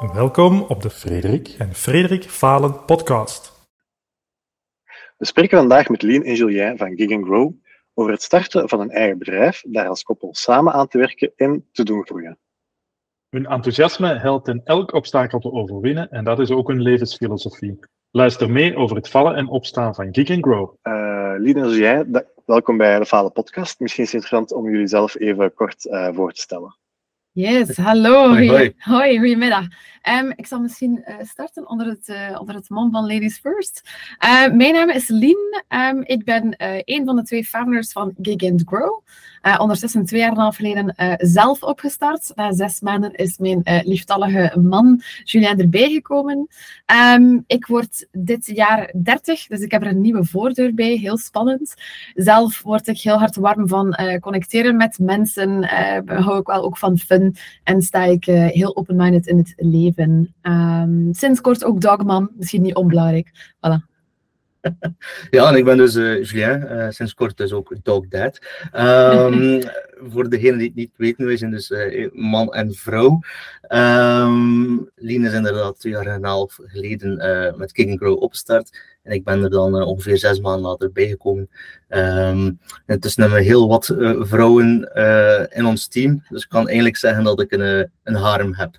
Welkom op de Frederik en Frederik Falen podcast. We spreken vandaag met Lien en Julien van Gig Grow over het starten van een eigen bedrijf, daar als koppel samen aan te werken en te doen groeien. Hun enthousiasme helpt in elk obstakel te overwinnen en dat is ook hun levensfilosofie. Luister mee over het vallen en opstaan van Gig Grow. Uh, Lien en Julien, welkom bij de Falen podcast. Misschien is het interessant om jullie zelf even kort uh, voor te stellen. Yes, hallo. Hoi, hoi. hoi goedemiddag. Um, ik zal misschien uh, starten onder het, uh, onder het mom van Ladies First. Uh, mijn naam is Lien. Um, ik ben een van de twee founders van Gig and Grow. Ondertussen twee jaar en een half geleden zelf opgestart. Na zes maanden is mijn lieftallige man Julien erbij gekomen. Um, ik word dit jaar 30, dus ik heb er een nieuwe voordeur bij. Heel spannend. Zelf word ik heel hard warm van connecteren met mensen. hou ik wel ook van fun. En sta ik heel open-minded in het leven. Um, sinds kort ook dogman, misschien niet onbelangrijk. Voilà. Ja, en ik ben dus uh, Julien, uh, sinds kort dus ook dog dad. Um, voor degenen die het niet weten, wij zijn dus uh, man en vrouw. Um, Lien is inderdaad twee jaar en een half geleden met King Grow opgestart. En ik ben er dan ongeveer zes maanden later bijgekomen. Um, intussen hebben we heel wat vrouwen in ons team. Dus ik kan eigenlijk zeggen dat ik een, een harem heb.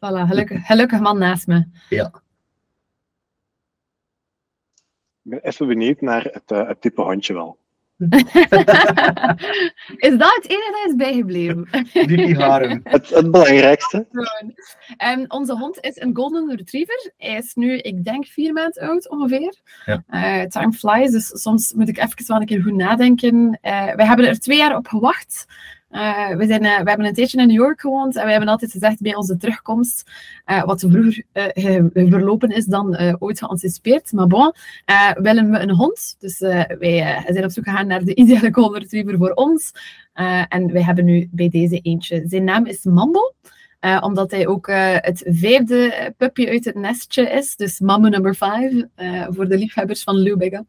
Voilà, gelukkig, gelukkig man naast me. Ja. Ik ben even benieuwd naar het, uh, het type hondje wel. is dat het enige dat is bijgebleven? Die haren. Het, het belangrijkste. Um, onze hond is een golden retriever. Hij is nu, ik denk, vier maanden oud ongeveer. Ja. Uh, time flies, dus soms moet ik even wel een keer goed nadenken. Uh, wij hebben er twee jaar op gewacht. Uh, we, zijn, uh, we hebben een tijdje in New York gewoond en we hebben altijd gezegd bij onze terugkomst, uh, wat vroeger verlopen is dan ooit geanticipeerd. Maar bon, willen we een hond. Dus wij zijn op zoek gegaan naar de ideale golden retriever voor ons. en wij hebben nu bij deze eentje. Zijn naam is Mambo. Uh, omdat hij ook uh, het vijfde puppy uit het nestje is. Dus Mambo number 5 uh, voor de liefhebbers van Lubega.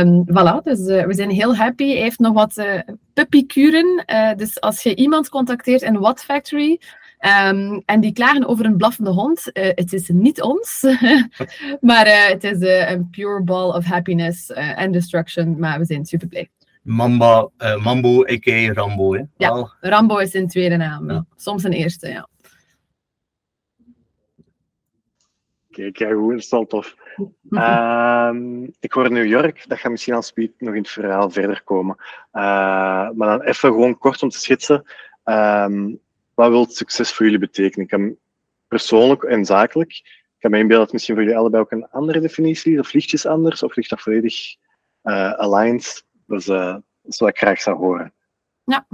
Um, voilà, dus we zijn heel happy. Hij heeft nog wat puppykuren. dus als je iemand contacteert in What Factory, Um, en die klagen over een blaffende hond. het is niet ons, maar het is een pure ball of happiness and destruction. Maar we zijn super blij. Mamba, uh, Mambo, a.k.a. Rambo. Hè? Ja, Rambo is zijn tweede naam. Ja. Soms een eerste, ja. Kijk, ja, goed, dat is wel tof. uh, ik hoor New York, dat gaat misschien als speed nog in het verhaal verder komen. Uh, maar dan even gewoon kort om te schetsen. Um, wat wil succes voor jullie betekenen? Ik kan persoonlijk en zakelijk. Ik kan me inbeelden dat misschien voor jullie allebei ook een andere definitie is, of ligt anders, of ligt dat volledig uh, aligned? Dus uh, dat is wat ik graag zou horen. Ja.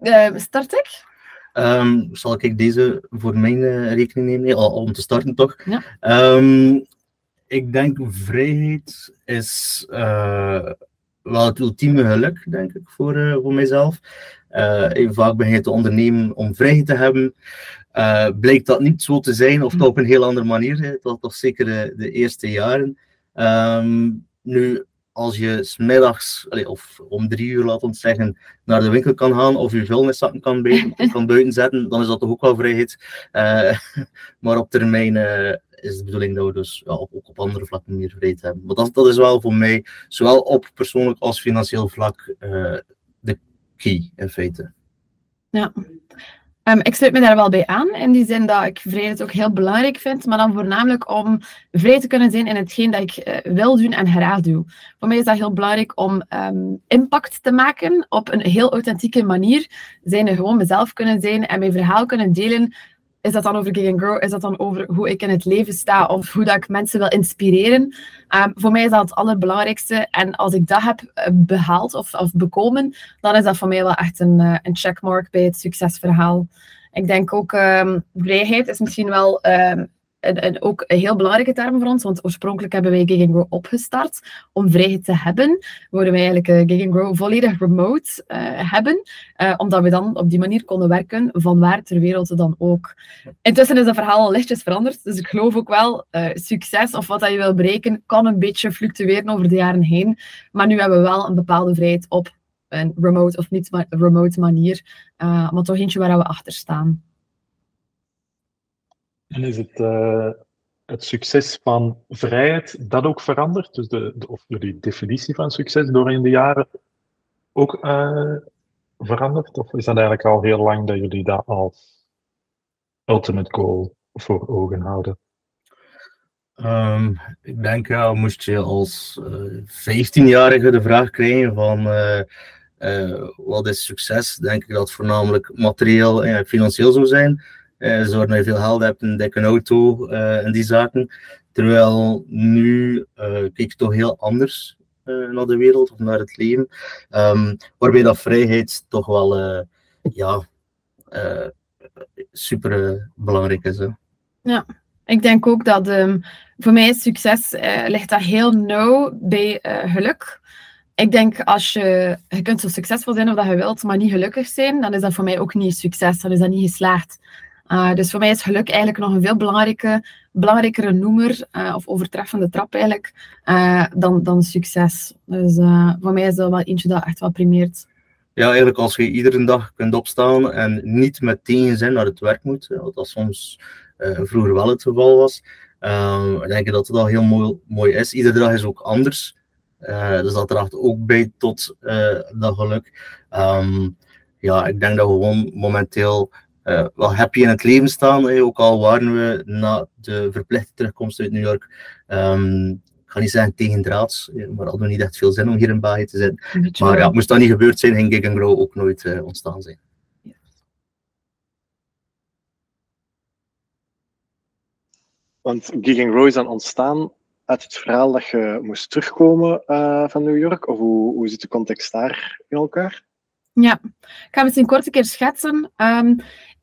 Uh, start ik? Um, zal ik deze voor mijn uh, rekening nemen? Al, om te starten toch? Ja. Um, ik denk vrijheid is wel het ultieme geluk, denk ik, voor, voor mijzelf. even vaak begin je te ondernemen om vrijheid te hebben. blijkt dat niet zo te zijn, of toch op een heel andere manier. Dat toch zeker de, de eerste jaren. Um, nu, als je smiddags, of om drie uur, laat ons zeggen, naar de winkel kan gaan of je vuilniszakken kan, buiten, kan buiten zetten, dan is dat toch ook wel vrijheid. Uh, maar op termijn uh, is de bedoeling dat we dus ja, ook op andere vlakken meer vrijheid hebben. Maar dat, dat is wel voor mij, zowel op persoonlijk als financieel vlak, uh, de key in feite. Ja. Um, ik sluit me daar wel bij aan, in die zin dat ik vrijheid ook heel belangrijk vind, maar dan voornamelijk om vrij te kunnen zijn in hetgeen dat ik uh, wil doen en graag doe. Voor mij is dat heel belangrijk om um, impact te maken op een heel authentieke manier. Zijn er gewoon mezelf kunnen zijn en mijn verhaal kunnen delen is dat dan over Gig Grow? Is dat dan over hoe ik in het leven sta of hoe dat ik mensen wil inspireren? Um, voor mij is dat het allerbelangrijkste. En als ik dat heb eh, behaald of, of bekomen, dan is dat voor mij wel echt een, uh, een checkmark bij het succesverhaal. Ik denk ook, um, vrijheid is misschien wel um, en, ook een heel belangrijke term voor ons, want oorspronkelijk hebben wij Gig Grow opgestart om vrijheid te hebben. Wouden wij eigenlijk uh, Gig Grow volledig remote uh, hebben, uh, omdat we dan op die manier konden werken van waar ter wereld dan ook. Intussen is dat verhaal al lichtjes veranderd, dus ik geloof ook wel, succes of wat dat je wil bereiken, kan een beetje fluctueren over de jaren heen, maar nu hebben we wel een bepaalde vrijheid op een remote of niet remote manier, maar toch eentje waar we achter staan. En is het, uh, het succes van vrijheid dat ook veranderd? Dus de, of jullie definitie van succes door in de jaren ook uh, veranderd? Of is dat eigenlijk al heel lang dat jullie dat als ultimate goal voor ogen houden? Um, ik denk, moest je als uh, 15-jarige de vraag krijgen van wat is succes, denk ik dat voornamelijk materieel en financieel zou zijn. Zorg je veel geld hebt, een dikke auto en die zaken. Terwijl nu kijk ik toch heel anders naar de wereld of naar het leven. Um, waarbij dat vrijheid toch wel ja, super belangrijk is. Ja. Ik denk ook dat um, voor mij succes ligt dat heel nauw bij uh, geluk. Ik denk als je, je kunt zo succesvol zijn of dat je wilt, maar niet gelukkig zijn, dan is dat voor mij ook niet succes, dan is dat niet geslaagd. Uh, dus voor mij is geluk eigenlijk nog een veel belangrijke, belangrijkere noemer of overtreffende trap eigenlijk dan, dan succes. Dus voor mij is dat wel eentje dat echt wel primeert. Ja, eigenlijk als je iedere dag kunt opstaan en niet met tegenzin naar het werk moet, wat dat soms vroeger wel het geval was. Ik denk dat het al heel mooi, mooi is. Iedere dag is ook anders. Dus dat draagt ook bij tot dat geluk. Um, ja, ik denk dat we gewoon momenteel uh, wel happy in het leven staan. Hè, ook al waren we na de verplichte terugkomst uit New York. Um, ik ga niet zeggen tegen draads, maar hadden we niet echt veel zin om hier in België te zijn. Maar ja, moest dat niet gebeurd zijn, ging Gig Grow ook nooit ontstaan zijn. Want Gig Grow is dan ontstaan uit het verhaal dat je moest terugkomen uh, van New York? Of hoe, hoe zit de context daar in elkaar? Ja, ik ga het een korte keer schetsen. Um,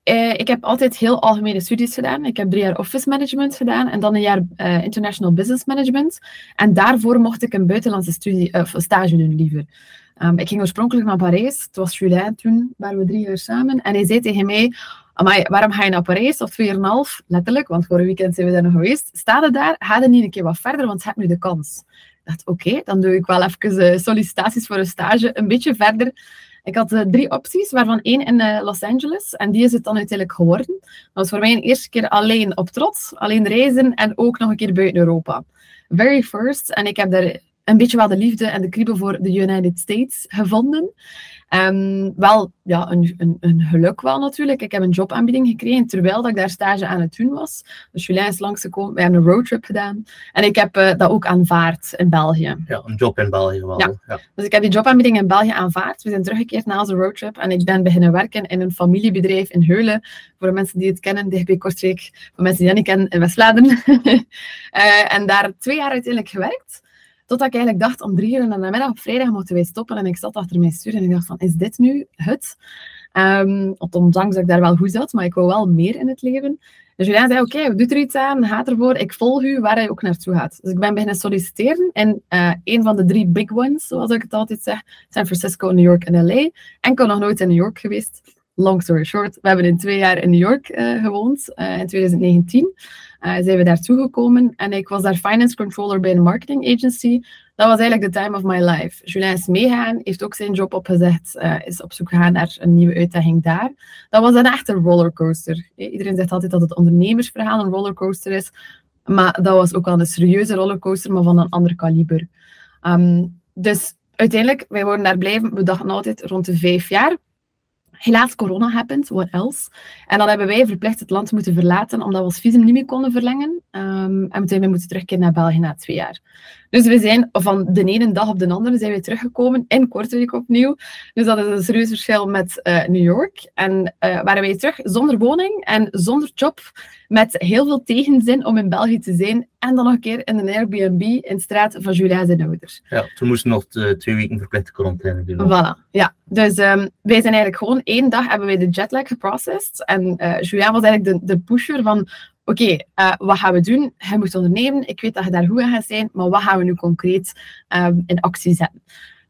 eh, ik heb altijd heel algemene studies gedaan. Ik heb drie jaar office management gedaan en dan een jaar uh, international business management. En daarvoor mocht ik een buitenlandse studie, of stage doen liever. Um, ik ging oorspronkelijk naar Parijs. Het was Julien toen, waren we drie jaar samen. En hij zei tegen mij, Amai, waarom ga je naar Parijs of 2,5? Letterlijk, want vorige weekend zijn we daar nog geweest. Sta er daar, ga er niet een keer wat verder, want je hebt nu de kans. Ik dacht, oké, dan doe ik wel even sollicitaties voor een stage een beetje verder. Ik had uh, drie opties, waarvan één in uh, Los Angeles. En die is het dan uiteindelijk geworden. Dat was voor mij een eerste keer alleen op trots, alleen reizen en ook nog een keer buiten Europa. Very first. En ik heb daar een beetje wel de liefde en de kriebel voor de United States gevonden. Um, wel, ja, een, een, een, geluk wel natuurlijk. Ik heb een jobaanbieding gekregen terwijl dat ik daar stage aan het doen was. Dus Julien is langsgekomen, we hebben een roadtrip gedaan. En ik heb uh, dat ook aanvaard in België. Ja, een job in België wel. Ja. ja. Dus ik heb die jobaanbieding in België aanvaard. We zijn teruggekeerd na onze roadtrip en ik ben beginnen werken in een familiebedrijf in Heulen. Voor de mensen die het kennen, dichtbij Kortrijk. Voor mensen die dat niet kennen, in West-Vlaanderen. uh, en daar twee jaar uiteindelijk gewerkt. Totdat ik eigenlijk dacht, om drie uur in de namiddag op vrijdag moeten wij stoppen. En ik zat achter mijn stuur en ik dacht van, is dit nu het? Um, ondanks dat ik daar wel goed zat, maar ik wou wel meer in het leven. Dus Julian zei, oké, okay, doe er iets aan, ga ervoor. Ik volg u waar hij ook naartoe gaat. Dus ik ben beginnen solliciteren in uh, een van de drie big ones, zoals ik het altijd zeg. San Francisco, New York en LA. En ik was nog nooit in New York geweest. Long story short, we hebben in twee jaar in New York uh, gewoond, uh, in 2019. Uh, zijn we daartoe gekomen en ik was daar finance controller bij een marketing agency. Dat was eigenlijk the time of my life. Julien is meegaan, heeft ook zijn job opgezegd, uh, is op zoek gegaan naar een nieuwe uitdaging daar. Dat was een echte rollercoaster. Iedereen zegt altijd dat het ondernemersverhaal een rollercoaster is, maar dat was ook wel een serieuze rollercoaster, maar van een ander kaliber. Um, dus uiteindelijk, wij worden daar blijven, we dachten altijd rond de vijf jaar. Helaas, corona happened, what else? En dan hebben wij verplicht het land moeten verlaten, omdat we ons visum niet meer konden verlengen. Um, en meteen we moeten terugkeren naar België na twee jaar. Dus we zijn van de ene dag op de andere zijn we teruggekomen in Kortrijk opnieuw. Dus dat is een serieus verschil met uh, New York. En uh, waren wij terug zonder woning en zonder job, met heel veel tegenzin om in België te zijn. En dan nog een keer in een Airbnb in de straat van Julia zijn ouders. Ja, toen moesten we nog de, twee weken verplichte quarantaine doen. Voilà, ja. Dus um, wij zijn eigenlijk gewoon één dag hebben wij de jetlag geprocessed. En uh, Julia was eigenlijk de, de pusher van oké, uh, wat gaan we doen? Je moet ondernemen. Ik weet dat je daar goed aan gaat zijn, maar wat gaan we nu concreet um, in actie zetten?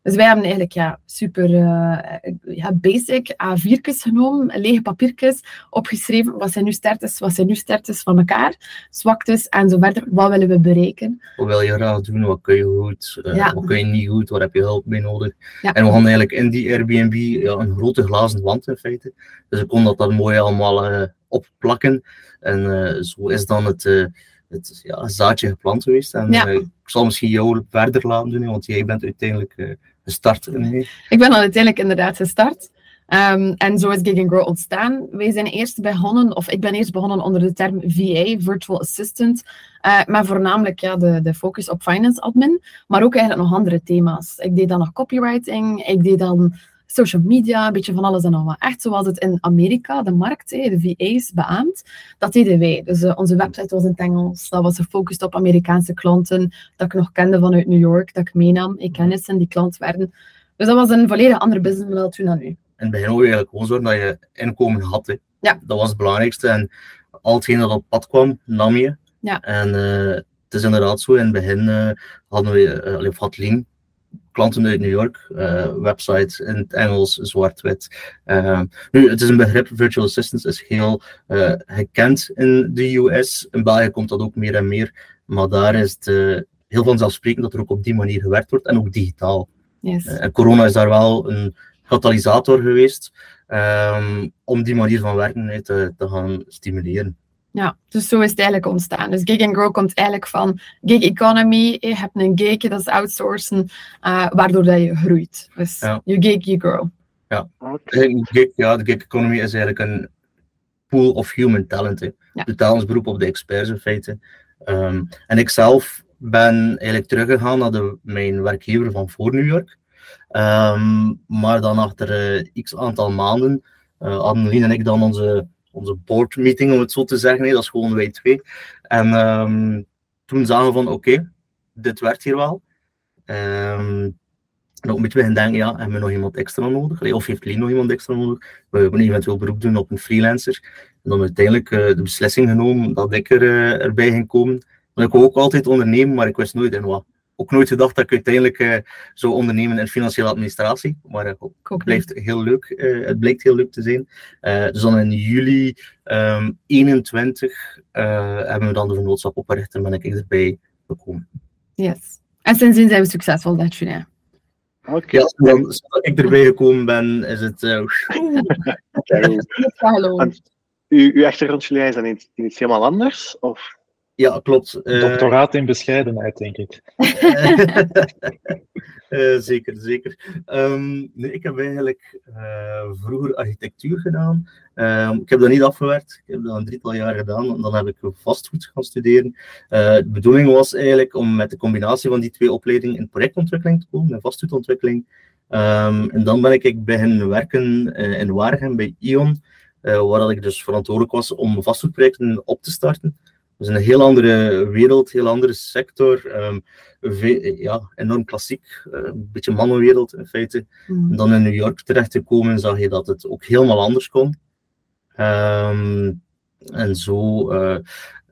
Dus wij hebben eigenlijk ja, super uh, ja, basic A4'tjes genomen, lege papiertjes, opgeschreven wat zijn nu sterktes, wat zijn nu sterktes van elkaar, zwaktes en zo verder. Wat willen we bereiken? Wat wil je graag doen? Wat kun je goed? Uh, Ja. Wat kun je niet goed? Waar heb je hulp mee nodig? Ja. En we hadden eigenlijk in die Airbnb ja, een grote glazen wand in feite. Dus ik kon dat dan mooi allemaal eh, opplakken. En eh, zo is dan het, het ja, zaadje geplant geweest. En Ja. eh, ik zal misschien jou verder laten doen, want jij bent uiteindelijk eh, gestart ermee. Ik ben dan uiteindelijk inderdaad gestart. Ehm, en zo is Gig Grow ontstaan. Wij zijn eerst begonnen, of ik ben eerst begonnen onder de term VA, Virtual Assistant, eh, maar voornamelijk ja, de, de focus op finance admin, maar ook eigenlijk nog andere thema's. Ik deed dan nog copywriting, ik deed dan social media, een beetje van alles en nog wat. Echt zoals het in Amerika, de markt, hè, de VA's beaamt, dat deden wij. Dus eh, onze website was in het Engels, dat was gefocust op Amerikaanse klanten, dat ik nog kende vanuit New York, dat ik meenam, ik kennissen die klant werden. Dus dat was een volledig ander businessmodel toen dan nu. in het begin ook eigenlijk gewoon zorgen dat je inkomen had. Hè. Ja. Dat was het belangrijkste. En al hetgeen dat op pad kwam, nam je. Ja. En eh, het is inderdaad zo. In het begin eh, hadden we, uh, of had Lien, klanten uit New York, uh, website in het Engels, zwart-wit. Uh, nu, het is een begrip, virtual assistants is heel uh, gekend in de US. In België komt dat ook meer en meer. Maar daar is het uh, heel vanzelfsprekend dat er ook op die manier gewerkt wordt en ook digitaal. Yes. en corona is daar wel een katalysator geweest um, om die manier van werken te, te gaan stimuleren. Ja, dus zo is het eigenlijk ontstaan. Dus gig and grow komt eigenlijk van gig economy. Je hebt een gig, dat is outsourcen, uh, waardoor dat je groeit. Dus Ja. you gig, you grow. Ja. Oké. De gig, ja, de gig economy is eigenlijk een pool of human talent. Hè. Ja. De talentberoep op de experts in feite. Um, en ik zelf ben eigenlijk teruggegaan naar de, mijn werkgever van voor New York. Um, maar dan achter uh, x aantal maanden uh, hadden Lien en ik dan onze, onze board meeting, om het zo te zeggen. Nee, dat is gewoon wij twee. En um, toen zagen we van, oké, dit werkt hier wel. Um, en ook een beetje beginnen denken, ja, hebben we nog iemand extra nodig? Of heeft Lien nog iemand extra nodig? We hebben eventueel beroep doen op een freelancer. En dan uiteindelijk uh, de beslissing genomen dat ik er, uh, erbij ging komen. Want ik wou ook altijd ondernemen, maar ik wist nooit in wat. Ook nooit gedacht dat ik uiteindelijk uh, zou ondernemen in financiële administratie. Maar uh, het blijft heel leuk. Uh, het blijkt heel leuk te zijn. dus dan in juli um, 21 hebben we dan de vennootschap opgericht en ben ik erbij gekomen. Yes. En sindsdien zijn we succesvol, dat Julia. Oké. Ja, dan, als ik erbij gekomen ben, is het. Uh, uw, uw achtergrond, Julia, is dan iets, iets helemaal anders? Of? Ja, klopt. Uh, Doctoraat in bescheidenheid, denk ik. uh, zeker, zeker. Um, nee, ik heb eigenlijk uh, vroeger architectuur gedaan. Um, ik heb dat niet afgewerkt. Ik heb dat een drietal jaar gedaan. En dan heb ik vastgoed gaan studeren. de bedoeling was eigenlijk om met de combinatie van die twee opleidingen in projectontwikkeling te komen, in vastgoedontwikkeling. Um, en dan ben ik, ik beginnen werken in Waregem bij Ion, waar ik dus verantwoordelijk was om vastgoedprojecten op te starten. Dus een heel andere wereld, heel andere sector. Um, ja, enorm klassiek. Uh, een beetje mannenwereld in feite. Mm. En dan in New York terecht te komen, zag je dat het ook helemaal anders kon. Um, en zo uh,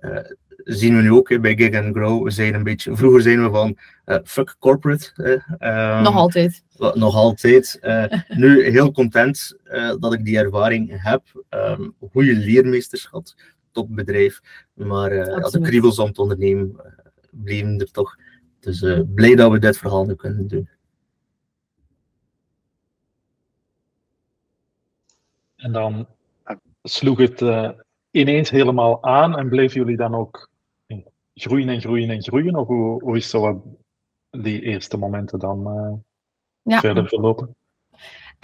uh, zien we nu ook hè, bij Gig and Grow. We zijn een beetje, vroeger zijn we van fuck corporate. Um, nog altijd. Nog altijd. nu heel content dat ik die ervaring heb. Um, goede leermeesters had topbedrijf. Maar uh, ja, de kriebels om het ondernemen uh, bleven er toch. Dus uh, blij dat we dit verhaal nu kunnen doen. En dan sloeg het ineens helemaal aan en bleven jullie dan ook groeien en groeien en groeien? Of hoe, hoe is zo die eerste momenten dan ja. verder verlopen?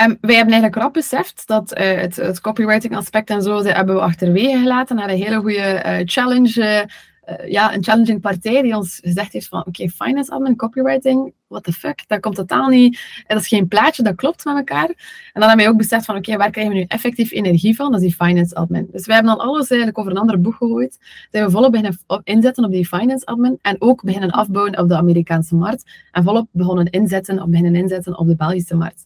Um, wij hebben eigenlijk rap beseft dat uh, het, het, copywriting aspect en zo hebben we achterwege gelaten naar een hele goede uh, challenge. Uh, ja, een challenging partij die ons gezegd heeft van oké, finance admin, copywriting, what the fuck, dat komt totaal niet, dat is geen plaatje, dat klopt met elkaar. En dan hebben wij ook beseft van oké, waar krijgen we nu effectief energie van? Dat is die finance admin. Dus wij hebben dan alles eigenlijk over een ander boek gegooid. Zijn we volop beginnen inzetten op die finance admin en ook beginnen afbouwen op de Amerikaanse markt en volop begonnen inzetten, of beginnen inzetten op de Belgische markt.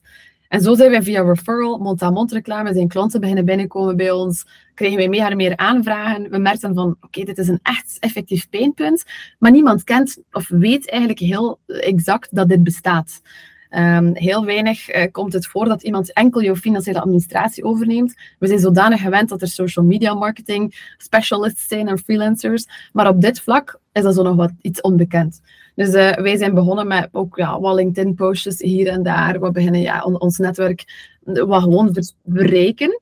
En zo zijn wij via referral, mond-aan-mond reclame, zijn klanten beginnen binnenkomen bij ons, kregen wij meer en meer aanvragen. We merkten van, oké, dit is een echt effectief pijnpunt, maar niemand kent of weet eigenlijk heel exact dat dit bestaat. Ehm, heel weinig uh, komt het voor dat iemand enkel jouw financiële administratie overneemt. We zijn zodanig gewend dat er social media marketing specialists zijn en freelancers. Maar op dit vlak is dat zo nog wat iets onbekend. Dus uh, wij zijn begonnen met ook ja, wat LinkedIn-postjes hier en daar. We beginnen ja, on, ons netwerk wat gewoon verrijken.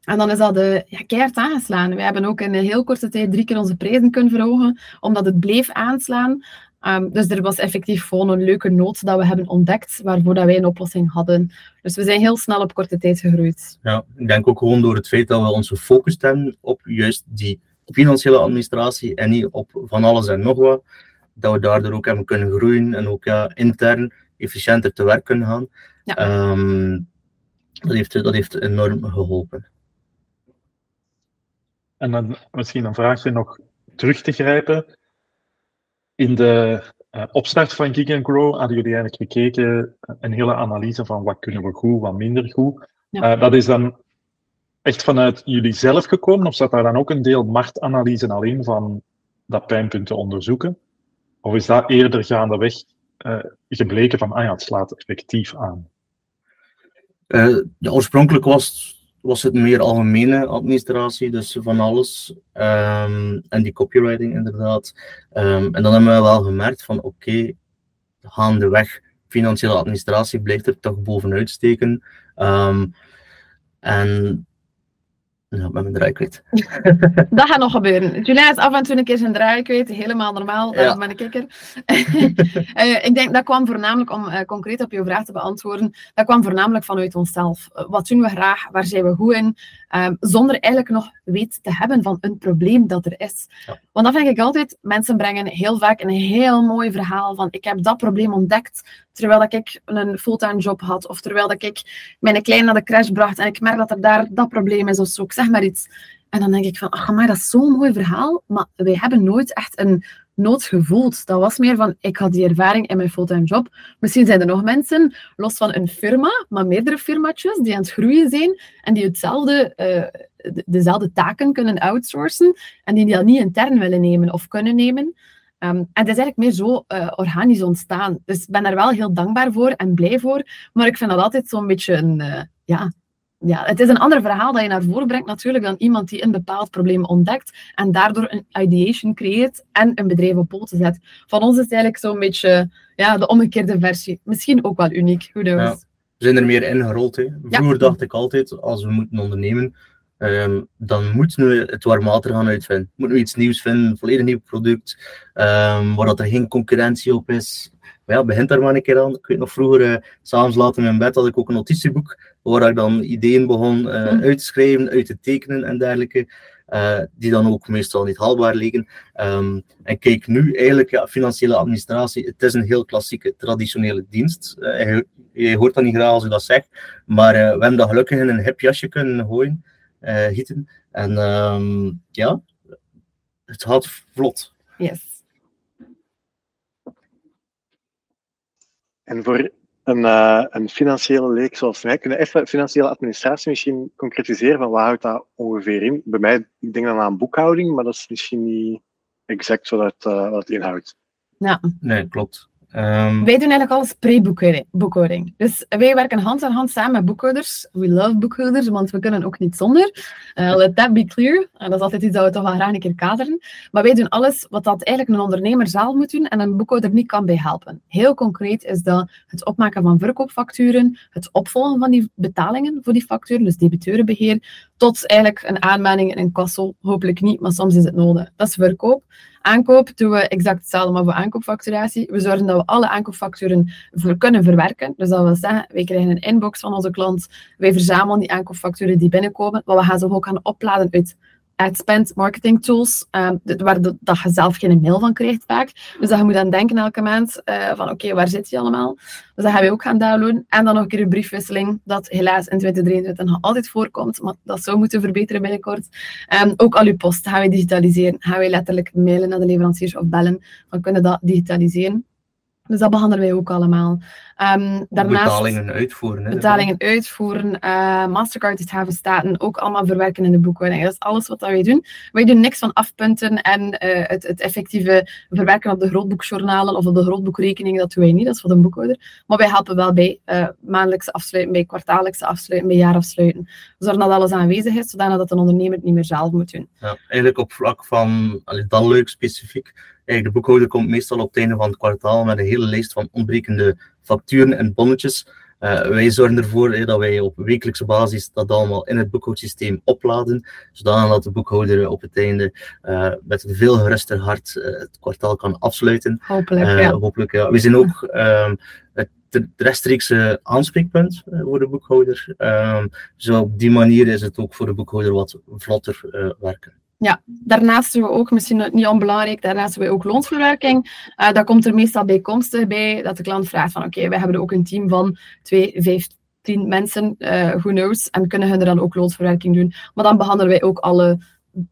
En dan is dat de, ja, keihard aangeslaan. We hebben ook in een heel korte tijd drie keer onze prijzen kunnen verhogen, omdat het bleef aanslaan. Um, dus er was effectief gewoon een leuke nood dat we hebben ontdekt, waarvoor dat wij een oplossing hadden. Dus we zijn heel snel op korte tijd gegroeid. Ja, ik denk ook gewoon door het feit dat we ons gefocust hebben op juist die financiële administratie en niet op van alles en nog wat, dat we daardoor ook hebben kunnen groeien en ook ja, intern efficiënter te werk kunnen gaan. Ja. Um, dat, heeft, dat heeft enorm geholpen. En dan misschien een vraagje nog terug te grijpen. In de uh, opstart van Gig Grow hadden jullie eigenlijk gekeken, eh, een hele analyse van wat kunnen we goed, wat minder goed. Ja. Uh, dat is dan echt vanuit jullie zelf gekomen, of zat daar dan ook een deel marktanalyse al in van dat pijnpunt te onderzoeken? Of is dat eerder gaandeweg uh, gebleken van, ah ja, het slaat effectief aan? ja, oorspronkelijk was was het meer algemene administratie, dus van alles. Um, en die copywriting inderdaad. Um, en dan hebben we wel gemerkt van oké, okay, gaandeweg, financiële administratie blijft er toch bovenuit steken. Um, en ja, met mijn draai kwijt. dat gaat nog gebeuren. Julia is af en toe een keer zijn draai kwijt, helemaal normaal, ja. met een kikker. uh, ik denk dat kwam voornamelijk, om uh, concreet op je vraag te beantwoorden, dat kwam voornamelijk vanuit onszelf. Uh, wat doen we graag? Waar zijn we goed in? Ehm, zonder eigenlijk nog weet te hebben van een probleem dat er is. Ja. Want dat vind ik altijd, mensen brengen heel vaak een heel mooi verhaal van ik heb dat probleem ontdekt terwijl dat ik een fulltime job had of terwijl dat ik mijn kleine naar de crash bracht en ik merk dat er daar dat probleem is of zo, ik zeg maar iets. En dan denk ik van, ach maar dat is zo'n mooi verhaal, maar wij hebben nooit echt een nood gevoeld. Dat was meer van, ik had die ervaring in mijn fulltime job. Misschien zijn er nog mensen, los van een firma, maar meerdere firmaatjes, die aan het groeien zijn en die hetzelfde, uh, dezelfde taken kunnen outsourcen en die dat niet intern willen nemen of kunnen nemen. Um, en het is eigenlijk meer zo uh, organisch ontstaan. Dus ik ben daar wel heel dankbaar voor en blij voor. Maar ik vind dat altijd zo'n beetje een, uh, ja, ja, het is een ander verhaal dat je naar voren brengt natuurlijk dan iemand die een bepaald probleem ontdekt en daardoor een ideation creëert en een bedrijf op poten zet. Van ons is het eigenlijk zo'n beetje ja, de omgekeerde versie. Misschien ook wel uniek, who knows. Ja, we zijn er meer ingerold. Hè. Vroeger dacht ik altijd, als we moeten ondernemen, um, dan moeten we het warm water gaan uitvinden. Moeten we iets nieuws vinden, een volledig nieuw product, um, waar dat er geen concurrentie op is. Maar ja, begint daar maar een keer aan. Ik weet nog vroeger, uh, s'avonds laat in mijn bed, had ik ook een notitieboek waar ik dan ideeën begon uh, uit te schrijven, uit te tekenen en dergelijke. Uh, die dan ook meestal niet haalbaar liggen. Um, en kijk nu eigenlijk, ja, financiële administratie, het is een heel klassieke, traditionele dienst. Uh, je, je, hoort dat niet graag als ik dat zeg, maar we hebben dat gelukkig in een hip jasje kunnen gooien, gieten. En um, ja, het gaat vlot. Yes. En voor een, uh, een financiële leek zoals mij, kunnen even financiële administratie misschien concretiseren van wat houdt dat ongeveer in? Bij mij, ik denk dan aan boekhouding, maar dat is misschien niet exact zo dat, uh, wat het inhoudt. Ja. Nee, klopt. Um... Wij doen eigenlijk alles pre-boekhouding. Dus wij werken hand in hand samen met boekhouders. We love boekhouders, want we kunnen ook niet zonder. Uh, let that be clear. Uh, dat is altijd iets dat we toch wel graag een keer kaderen. Maar wij doen alles wat dat eigenlijk een ondernemer zelf moet doen en een boekhouder niet kan bij helpen. Heel concreet is dat het opmaken van verkoopfacturen, het opvolgen van die betalingen voor die facturen, dus debiteurenbeheer, tot eigenlijk een aanmaning in een kassel. Hopelijk niet, maar soms is het nodig. Dat is verkoop. Aankoop doen we exact hetzelfde, maar voor aankoopfacturatie. We zorgen dat we alle aankoopfacturen voor kunnen verwerken. Dus dat wil zeggen, wij krijgen een inbox van onze klant. Wij verzamelen die aankoopfacturen die binnenkomen, maar we gaan ze ook gaan opladen uit ad-spend marketing tools, um, waar dat je zelf geen mail van krijgt vaak. Dus dat je moet aan denken elke maand uh, van oké, waar zit je allemaal? Dus dat gaan we ook gaan downloaden. En dan nog een keer een briefwisseling, dat helaas in 2023 nog altijd voorkomt, maar dat zou moeten verbeteren binnenkort. Um, ook al uw post gaan we digitaliseren. Gaan we letterlijk mailen naar de leveranciers of bellen, dan kunnen dat digitaliseren. Dus dat behandelen wij ook allemaal. Um, daarnaast, betalingen uitvoeren. Hè, betalingen uitvoeren, uh, Mastercard staten ook allemaal verwerken in de boekhouding. Dat is alles wat wij doen. Wij doen niks van afpunten en uh, het, het, effectieve verwerken op de grootboekjournalen of op de grootboekrekeningen, dat doen wij niet, dat is voor de boekhouder. Maar wij helpen wel bij uh, maandelijkse afsluiten, bij kwartaallijkse afsluiten, bij jaarafsluiten. Zorgen dat alles aanwezig is, zodat dat een ondernemer het niet meer zelf moet doen. Ja, eigenlijk op vlak van, allee, dan leuk specifiek, de boekhouder komt meestal op het einde van het kwartaal met een hele lijst van ontbrekende facturen en bonnetjes. Uh, wij zorgen ervoor dat wij op wekelijkse basis dat allemaal in het boekhoudsysteem opladen, zodat de boekhouder op het einde uh, met een veel geruster hart uh, het kwartaal kan afsluiten. Hopelijk, ja. Hopelijk, ja. We zijn ook ehm, het rechtstreekse aanspreekpunt voor de boekhouder. Ehm, zo op die manier is het ook voor de boekhouder wat vlotter werken. Ja, daarnaast doen we ook, misschien niet onbelangrijk, daarnaast hebben we ook loonsverwerking. Uh, komt er meestal bijkomstig bij, dat de klant vraagt van oké, wij hebben ook een team van twee, vijf, tien mensen, uh, who knows, en kunnen hun er dan ook loonsverwerking doen. Maar dan behandelen wij ook alle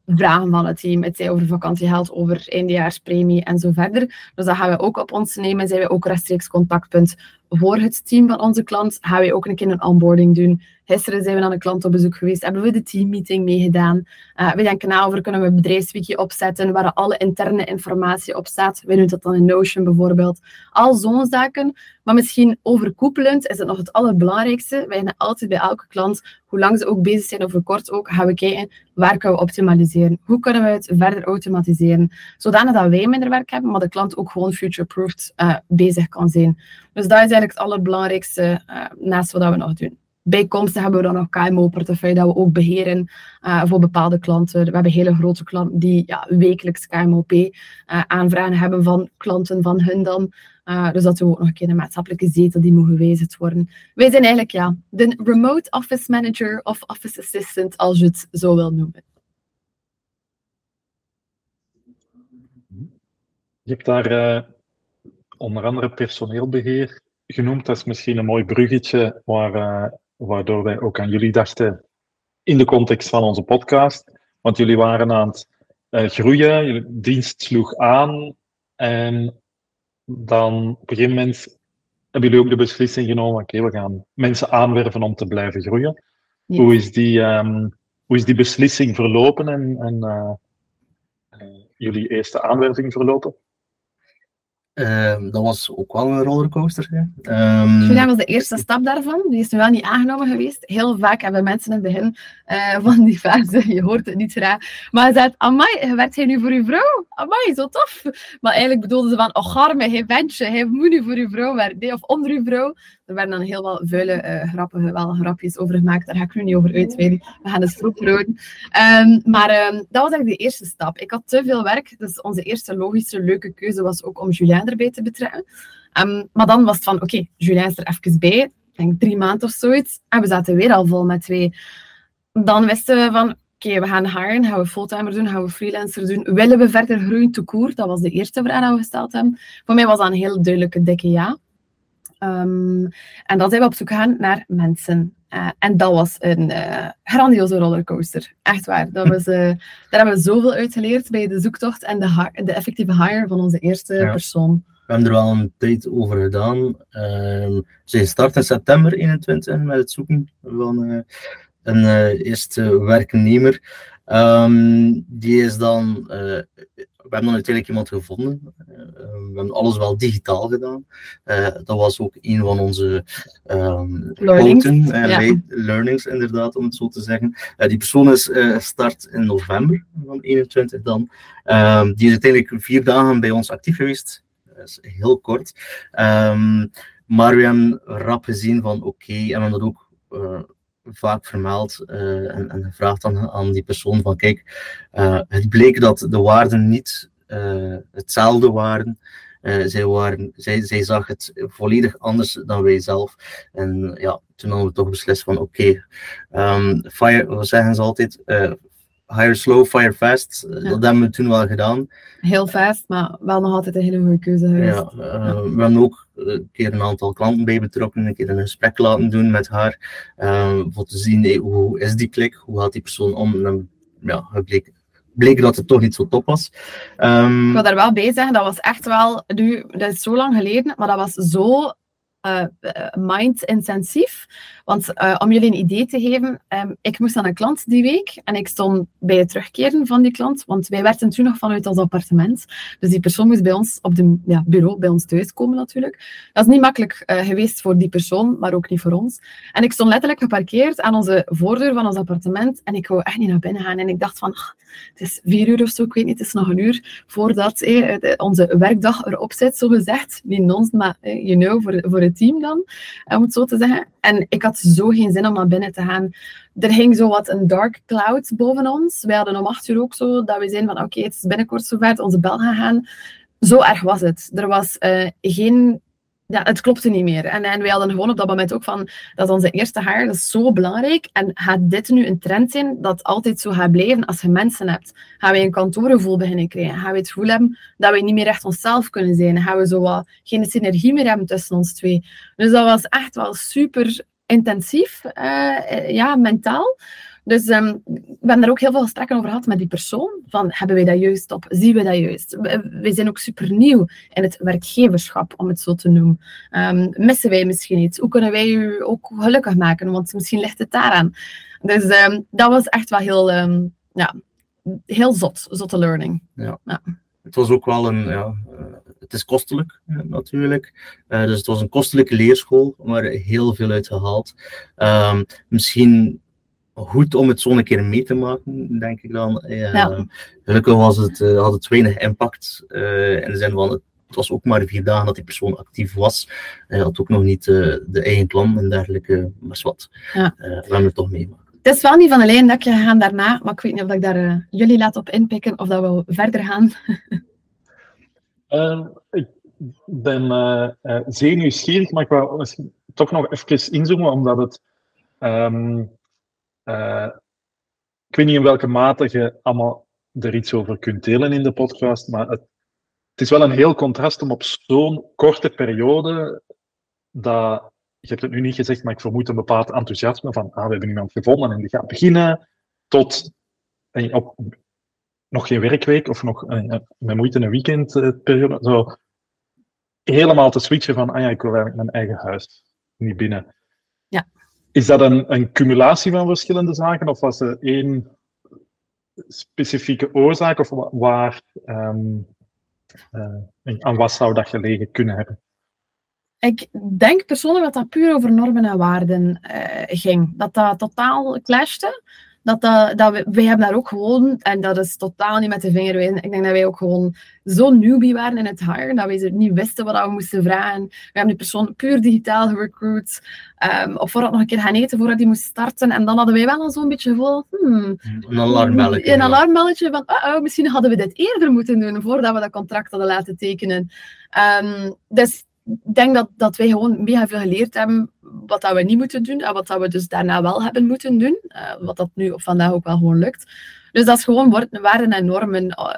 vragen van het team. Het zij over vakantiegeld, over eindejaarspremie en zo verder. Dus dat gaan we ook op ons nemen. Zijn we ook rechtstreeks contactpunt voor het team van onze klant. Gaan we ook een keer een onboarding doen. Gisteren zijn we aan een klant op bezoek geweest. Hebben we de teammeeting meegedaan. Uh, we denken na over kunnen we een bedrijfswiki opzetten waar alle interne informatie op staat. We doen dat dan in Notion bijvoorbeeld. Al zo'n zaken. Maar misschien overkoepelend is het nog het allerbelangrijkste. Wij gaan altijd bij elke klant, hoe lang ze ook bezig zijn of kort ook, gaan we kijken waar kunnen we optimaliseren. Hoe kunnen we het verder automatiseren? Zodanig dat wij minder werk hebben, maar de klant ook gewoon future-proofed uh, bezig kan zijn. Dus dat is eigenlijk het allerbelangrijkste uh, naast wat we nog doen. Bijkomstig hebben we dan nog KMO-portefeuille dat we ook beheren uh, voor bepaalde klanten. We hebben hele grote klanten die ja, wekelijks KMOP-aanvragen uh, hebben van klanten van hun dan. Dus dat we ook nog een keer een maatschappelijke zetel die moet gewezen worden. Wij zijn eigenlijk ja, de remote office manager of office assistant, als je het zo wil noemen. Je hebt daar onder andere personeelbeheer genoemd. Dat is misschien een mooi bruggetje waar waardoor wij ook aan jullie dachten in de context van onze podcast. Want jullie waren aan het uh, groeien, jullie dienst sloeg aan en dan op een gegeven moment hebben jullie ook de beslissing genomen, oké, we gaan mensen aanwerven om te blijven groeien. Hoe, is die, um, hoe is die beslissing verlopen en, en uh, jullie eerste aanwerving verlopen? Um, dat was ook wel een rollercoaster. Um, Julian was de eerste stap daarvan. Die is wel niet aangenomen geweest. Heel vaak hebben mensen in het begin uh, van die fase, je hoort het niet graag, maar hij zei, amai, werkt hij nu voor uw vrouw? Amai, zo tof. Maar eigenlijk bedoelden ze van, oh garme, hij ventje, hij moet nu voor uw vrouw werken. of onder uw vrouw. Er werden dan heel wel vuile uh, grappige wel grapjes over gemaakt. Daar ga ik nu niet over uitweiden. We gaan het vroeg houden. Um, maar um, dat was eigenlijk de eerste stap. Ik had te veel werk. Dus onze eerste logische, leuke keuze was ook om Julien erbij te betrekken. Um, maar dan was het van, oké, okay, Julien is er even bij. Ik denk drie maanden of zoiets. En we zaten weer al vol met twee. Dan wisten we van, oké, we gaan hiren, gaan we fulltimer doen, gaan we freelancer doen. Willen we verder groeien te koer? Dat was de eerste vraag die we gesteld hebben. Voor mij was dat een heel duidelijke, dikke ja. Um, en dan zijn we op zoek gegaan naar mensen. Uh, en dat was een uh, grandioze rollercoaster. Echt waar. Dat was, uh, daar hebben we zoveel uit geleerd bij de zoektocht en de, de effectieve hire van onze eerste ja. persoon. We hebben er wel een tijd over gedaan. Um, ze starten in september 21 met het zoeken van een eerste werknemer. Um, die is dan we hebben dan uiteindelijk iemand gevonden. Uh, we hebben alles wel digitaal gedaan. Uh, dat was ook een van onze um, learnings. Quoten, uh, ja. learnings, inderdaad, om het zo te zeggen. die persoon is gestart in november van 21 dan. Um, die is uiteindelijk vier dagen bij ons actief geweest. Dat is heel kort. Um, maar we hebben rap gezien van oké, okay, en we hebben dat ook vaak vermeld uh, en, en gevraagd aan, aan die persoon van kijk, uh, het bleek dat de waarden niet uh, hetzelfde waren. zij, waren zij, zij zag het volledig anders dan wij zelf. En ja, toen hadden we toch beslist van oké, um, fire, wat zeggen ze altijd, hire slow, fire fast. Ja. Dat hebben we toen wel gedaan. Heel fast, maar wel nog altijd een hele goede keuze geweest. Ja, uh, we hebben ook een keer een aantal klanten bij betrokken, een keer een gesprek laten doen met haar, uh, voor te zien hey, hoe is die klik, hoe gaat die persoon om. En ja, het bleek bleek dat het toch niet zo top was. Um, ik wil daar wel bij zeggen, dat was echt wel, nu, dat is zo lang geleden, maar dat was zo uh, mind-intensief. Want uh, om jullie een idee te geven, um, ik moest aan een klant die week en ik stond bij het terugkeren van die klant, want wij werkten toen nog vanuit ons appartement. Dus die persoon moest bij ons op het ja, bureau, bij ons thuis komen natuurlijk. Dat is niet makkelijk geweest voor die persoon, maar ook niet voor ons. En ik stond letterlijk geparkeerd aan onze voordeur van ons appartement en ik wou echt niet naar binnen gaan. En ik dacht van, ach, het is vier uur of zo, ik weet niet, het is nog een uur voordat eh, onze werkdag erop zit, zo gezegd. Niet nons, maar eh, you know, voor, voor het team dan, om het zo te zeggen. En ik had zo geen zin om naar binnen te gaan. Er hing zo wat een dark cloud boven ons. Wij hadden om acht uur ook zo dat we zeiden van oké, het is binnenkort zover, onze bel gaan gaan. Zo erg was het. Er was uh, geen ja, het klopte niet meer. En, en wij hadden gewoon op dat moment ook van, dat onze eerste haar, dat is zo belangrijk. En gaat dit nu een trend zijn dat altijd zo gaat blijven als je mensen hebt? Gaan wij een kantoorgevoel beginnen krijgen? Gaan we het gevoel hebben dat we niet meer echt onszelf kunnen zijn? Gaan we zo wat, geen synergie meer hebben tussen ons twee? Dus dat was echt wel super intensief, uh, ja, mentaal. Dus um, we hebben daar ook heel veel gesprekken over gehad met die persoon. Van, hebben wij dat juist op? Zien we dat juist? We, zijn ook super nieuw in het werkgeverschap, om het zo te noemen. Um, missen wij misschien iets? Hoe kunnen wij u ook gelukkig maken? Want misschien ligt het daaraan. Dus um, dat was echt wel heel, ja, heel zot, zotte learning. Ja. ja. Het was ook wel een, ja, uh, het is kostelijk natuurlijk. Uh, dus het was een kostelijke leerschool, maar heel veel uit gehaald. misschien goed om het zo een keer mee te maken, denk ik dan. Ja. Gelukkig was het, uh, had het weinig impact. Uh, in de zin van, het was ook maar vier dagen dat die persoon actief was. Hij had ook nog niet uh, de eigen plan en dergelijke, maar wat. Ja. we hebben het toch meemaken. Het is wel niet van alleen dat je gaan daarna, maar ik weet niet of ik daar jullie laat op inpikken of dat we verder gaan. ik ben zeer nieuwsgierig, maar ik wil toch nog even inzoomen, omdat het... Um, uh, ik weet niet in welke mate je allemaal er iets over kunt delen in de podcast, maar het, het is wel een heel contrast om op zo'n korte periode, dat, je hebt het nu niet gezegd, maar ik vermoed een bepaald enthousiasme van, ah, we hebben iemand gevonden en die gaat beginnen, tot op, nog geen werkweek of nog uh, met moeite een weekendperiode, zo helemaal te switchen van, ah ja, ik wil eigenlijk mijn eigen huis, niet binnen. Ja. Is dat een, een cumulatie van verschillende zaken of was er één specifieke oorzaak of waar, um, uh, aan wat zou dat gelegen kunnen hebben? Ik denk persoonlijk dat dat puur over normen en waarden uh, ging. Dat dat totaal clashte dat, dat, dat we, wij hebben daar ook gewoon, en dat is totaal niet met de vinger wijzen, ik denk dat wij ook gewoon zo newbie waren in het hire, dat wij niet wisten wat we moesten vragen. We hebben die persoon puur digitaal gerecruit, um, of voordat nog een keer gaan eten voordat die moest starten. En dan hadden wij wel zo'n beetje vol, hmm, een alarmbelletje. Een alarmbelletje van, oh, oh, misschien hadden we dit eerder moeten doen, voordat we dat contract hadden laten tekenen. Um, dus ik denk dat, dat wij gewoon mega veel geleerd hebben wat dat we niet moeten doen en wat dat we dus daarna wel hebben moeten doen. Uh, wat dat nu op vandaag ook wel gewoon lukt. Dus dat is gewoon waarden en normen. Uh,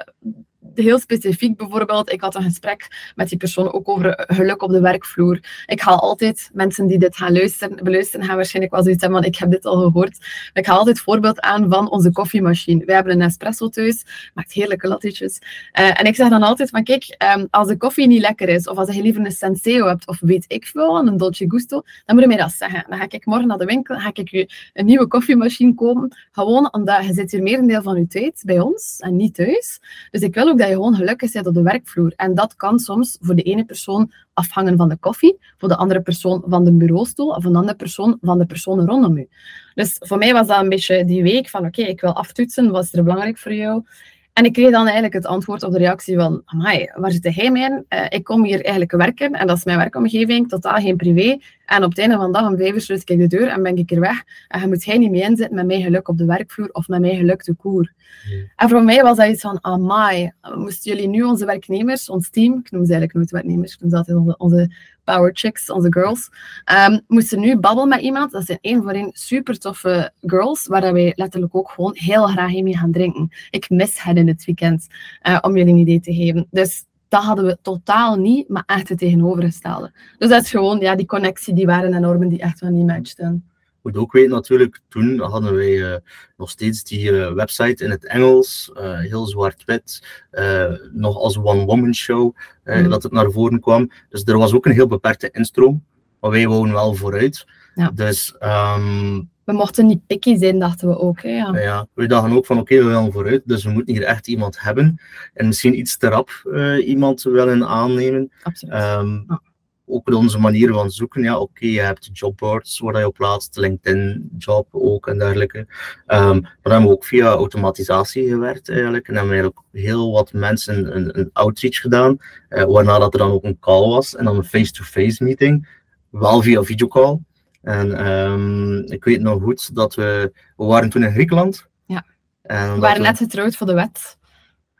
heel specifiek bijvoorbeeld, ik had een gesprek met die persoon ook over geluk op de werkvloer. Ik ga altijd, mensen die dit gaan luisteren, beluisteren, gaan waarschijnlijk wel zoiets hebben, want ik heb dit al gehoord. Ik ga altijd voorbeeld aan van onze koffiemachine. We hebben een espresso thuis, maakt heerlijke lattetjes. Uh, en ik zeg dan altijd van, kijk, um, als de koffie niet lekker is, of als je liever een Senseo hebt, of weet ik veel, een Dolce Gusto, dan moet je mij dat zeggen. Dan ga ik morgen naar de winkel, ga ik je een nieuwe koffiemachine kopen, gewoon omdat je zit hier meer deel van je tijd bij ons, en niet thuis. Dus ik wil ook dat je gewoon gelukkig bent op de werkvloer. En dat kan soms voor de ene persoon afhangen van de koffie, voor de andere persoon van de bureaustoel, of een andere persoon van de personen rondom u. Dus voor mij was dat een beetje die week van oké, ik wil aftoetsen, wat is er belangrijk voor jou? En ik kreeg dan eigenlijk het antwoord op de reactie van, amai, waar zit hij mee in? Uh, ik kom hier eigenlijk werken en dat is mijn werkomgeving, totaal geen privé. En op het einde van de dag om vijf uur sluit ik de deur en ben ik er weg. En je moet hij niet mee inzitten met mijn geluk op de werkvloer of met mijn geluk de koer. En voor mij was dat iets van, amai, moesten jullie nu onze werknemers, ons team, ik noem ze eigenlijk nooit werknemers, ik noem ze altijd onze, onze power chicks, onze girls, um, moesten nu babbelen met iemand. Dat zijn één voor één super toffe girls, waar wij letterlijk ook gewoon heel graag mee gaan drinken. Ik mis hen in het weekend, uh, om jullie een idee te geven. Dus dat hadden we totaal niet, maar echt het tegenovergestelde. Dus dat is gewoon ja, die connectie, die waren en normen die echt wel niet matchten. moet ook weten natuurlijk, toen hadden wij nog steeds die website in het Engels, heel zwart-wit, nog als one-woman show, mm. dat het naar voren kwam. Dus er was ook een heel beperkte instroom, maar wij wonen wel vooruit. Ja. Dus ehm, we mochten niet picky zijn, dachten we ook. Hè, ja. ja, we dachten ook van oké, we willen vooruit, dus we moeten hier echt iemand hebben. En misschien iets te rap uh, iemand willen aannemen. Absoluut. Um, Ook onze manier van zoeken. Ja, oké, je hebt jobboards waar je op plaatst, LinkedIn, job ook en dergelijke. Um, maar dan hebben we ook via automatisatie gewerkt eigenlijk. En hebben we eigenlijk heel wat mensen een, een outreach gedaan, uh, waarna dat er dan ook een call was en dan een face-to-face -face meeting, wel via videocall. En um, ik weet nog goed dat we, we waren toen in Griekenland. Ja. En we waren net getrouwd voor de wet.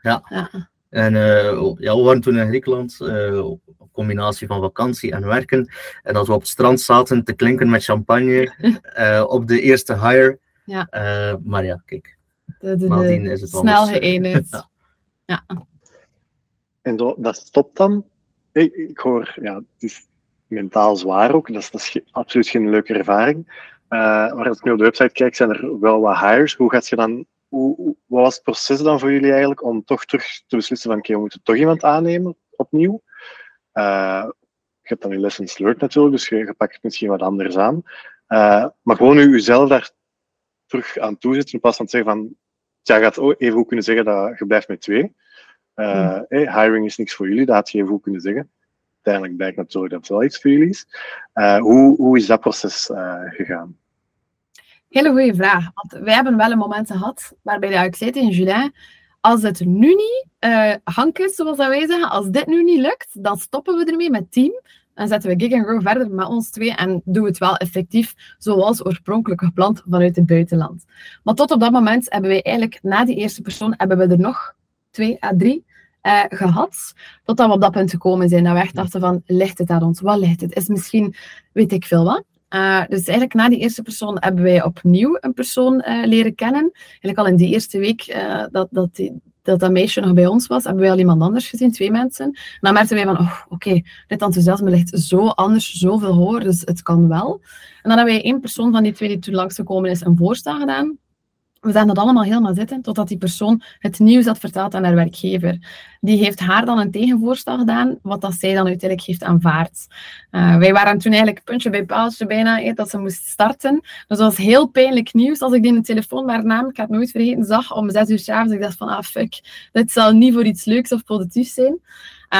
Ja. ja. En uh, ja, we waren toen in Griekenland, uh, een combinatie van vakantie en werken. En dat we op het strand zaten te klinken met champagne uh, op de eerste hire. Ja. maar ja, kijk. De, de, de is het snel geëindigd. ja. ja. En dat stopt dan? Ik, ik hoor, ja, het is mentaal zwaar ook. Dat is, dat is absoluut geen leuke ervaring. Uh, maar als ik nu op de website kijk, zijn er wel wat hires. Hoe gaat je dan, hoe, wat was het proces dan voor jullie eigenlijk om toch terug te beslissen van oké, we moeten toch iemand aannemen opnieuw? Uh, je hebt dan je lessons learned natuurlijk, dus je, je pakt het misschien wat anders aan. Uh, maar gewoon u jezelf daar terug aan toezetten in plaats van te zeggen van ja, je gaat even goed kunnen zeggen dat je blijft met twee. Uh, hey, hiring is niks voor jullie, dat had je even goed kunnen zeggen uiteindelijk blijkt natuurlijk dat het wel iets voor jullie is. Hoe, hoe is dat proces uh, gegaan? Hele goede vraag. Want wij hebben wel een moment gehad waarbij ik zei tegen Julien, als het nu niet uh, hank is, zoals wij zeggen, als dit nu niet lukt, dan stoppen we ermee met team. Dan zetten we Gig Grow verder met ons twee en doen we het wel effectief zoals oorspronkelijk gepland vanuit het buitenland. Maar tot op dat moment hebben wij eigenlijk, na die eerste persoon, hebben we er nog twee à drie uh, gehad. Totdat we op dat punt gekomen zijn. Dat we echt dachten van, ligt het aan ons? Wat ligt het? Is misschien, weet ik veel wat. Uh, dus eigenlijk na die eerste persoon hebben wij opnieuw een persoon uh, leren kennen. Eigenlijk al in die eerste week dat, dat, die, dat dat meisje nog bij ons was, hebben wij al iemand anders gezien, twee mensen. En dan merkten wij van, oh, oké, okay, dit enthousiasme ligt zo anders, zoveel hoger, dus het kan wel. En dan hebben wij één persoon van die twee die toen langsgekomen is een voorstel gedaan. We zijn dat allemaal helemaal zitten, totdat die persoon het nieuws had verteld aan haar werkgever. Die heeft haar dan een tegenvoorstel gedaan, wat dat zij dan uiteindelijk heeft aanvaard. Uh, wij waren toen eigenlijk puntje bij paaltje bijna, dat ze moest starten. Dus dat was heel pijnlijk nieuws. Als ik die in de telefoon maar naam, ik het nooit vergeten, zag om zes uur s'avonds, ik dacht van, ah fuck, dit zal niet voor iets leuks of positiefs zijn.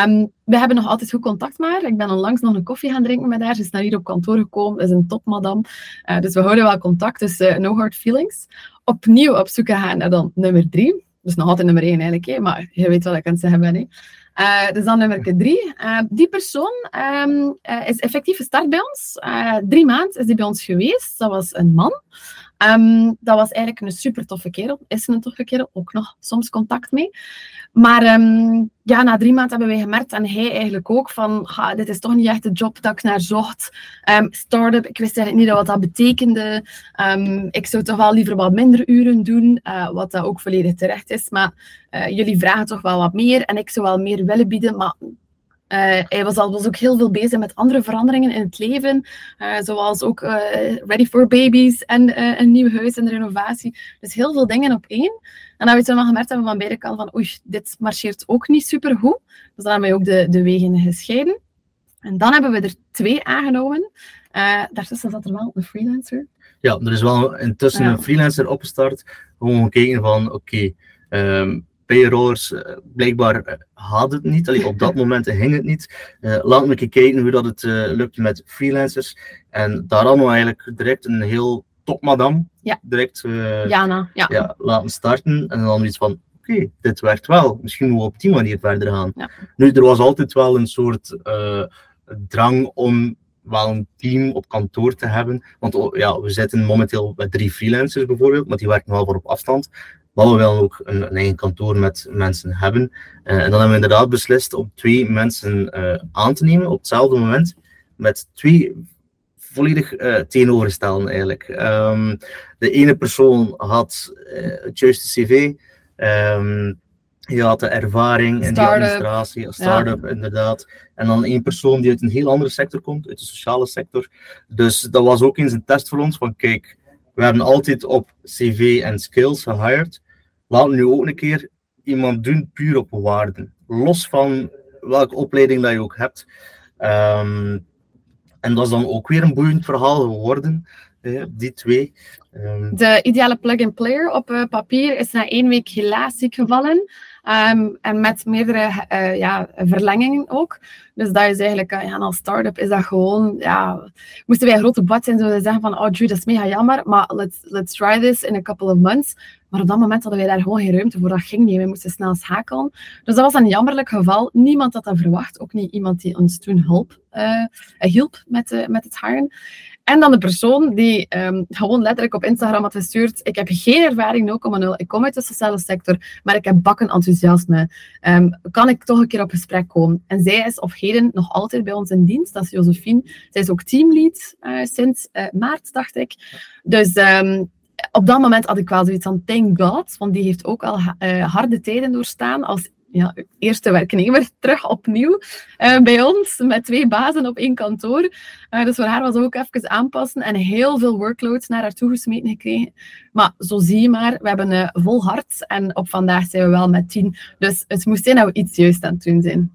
Um, we hebben nog altijd goed contact maar. Ik ben onlangs nog een koffie gaan drinken met haar. Ze is naar hier op kantoor gekomen. is een topmadam. Uh, dus we houden wel contact. Dus uh, no hard feelings opnieuw op zoek gaan naar dan nummer drie. Dus nog altijd nummer één eigenlijk, maar je weet wat ik aan het zeggen. Hè. Uh, dus dan nummer drie. Uh, die persoon um, uh, is effectief gestart bij ons. drie maanden is die bij ons geweest. Dat was een man. Um, dat was eigenlijk een super toffe kerel. Is een toffe kerel, ook nog soms contact mee. Maar um, ja, na drie maanden hebben wij gemerkt, en hij eigenlijk ook, van dit is toch niet echt de job dat ik naar zocht. Um, Startup, ik wist eigenlijk niet wat dat betekende. ik zou toch wel liever wat minder uren doen, uh, wat dat ook volledig terecht is. Maar uh, jullie vragen toch wel wat meer en ik zou wel meer willen bieden, maar uh, hij was, al, was ook heel veel bezig met andere veranderingen in het leven, uh, zoals ook uh, Ready for Babies en een nieuw huis en renovatie. Dus heel veel dingen op één. En dan we toen wel gemerkt hebben van beide kanten van oei, dit marcheert ook niet super goed. Dus dan hebben we ook de, de wegen gescheiden. En dan hebben we er twee aangenomen. daartussen zat er wel een freelancer. Ja, er is wel intussen een freelancer opgestart. Gewoon gekeken van oké, okay, um, payrollers, uh, blijkbaar uh, had het niet. Allee, op dat moment hing het niet. Uh, laat me kijken hoe dat het lukte met freelancers. En daar hadden we eigenlijk direct een heel top madame. Ja. Direct Jana, ja. ja. laten starten. En dan iets van, oké, dit werkt wel. Misschien moeten we op die manier verder gaan. Ja. Nu, er was altijd wel een soort drang om wel een team op kantoor te hebben. Want oh, ja, we zitten momenteel met drie freelancers bijvoorbeeld, maar die werken wel voor op afstand. Maar we willen ook een, een, eigen kantoor met mensen hebben. Uh, en dan hebben we inderdaad beslist om twee mensen uh, aan te nemen op hetzelfde moment. Met twee volledig uh, tegenovergestelde eigenlijk. Um, de ene persoon had het juiste cv. Um, Je had de ervaring en de administratie, een start-up inderdaad. En dan één persoon die uit een heel andere sector komt, uit de sociale sector. Dus dat was ook eens een test voor ons van kijk, we hebben altijd op cv en skills gehired. We nu ook een keer iemand doen puur op waarden. Los van welke opleiding dat je ook hebt. Ehm, en dat is dan ook weer een boeiend verhaal geworden, eh, die twee. Ehm, De ideale plug-and-player op eh, papier is na één week helaas ziek gevallen. Ehm, en met meerdere eh, ja, verlengingen ook. Dus dat is eigenlijk, eh, ja, als start-up is dat gewoon, ja, moesten wij een grote bad zijn, zouden zeggen van, oh Drew, dat is mega jammer, maar let's, let's try this in a couple of months. Maar op dat moment hadden wij daar gewoon geen ruimte voor, dat ging niet. We moesten snel schakelen. Dus dat was een jammerlijk geval. Niemand had dat verwacht, ook niet iemand die ons toen hulp, eh, hielp met, eh, met het hiren. En dan de persoon die ehm, gewoon letterlijk op Instagram had gestuurd: Ik heb geen ervaring 0,0. Ik kom uit de sociale sector, maar ik heb bakken enthousiasme. Ehm, kan ik toch een keer op gesprek komen? En zij is of heden nog altijd bij ons in dienst. Dat is Josephine. Zij is ook teamlead eh, sinds maart, dacht ik. Dus ehm, op dat moment had ik wel zoiets van: Thank God. Want die heeft ook al eh, harde tijden doorstaan als ja, eerste werknemer terug opnieuw eh, bij ons, met twee bazen op één kantoor. Eh, dus voor haar was ook even aanpassen en heel veel workloads naar haar toe gesmeten gekregen. Maar zo zie je maar, we hebben uh, vol hart en op vandaag zijn we wel met tien. Dus het moest zijn dat we iets juist aan het doen zijn.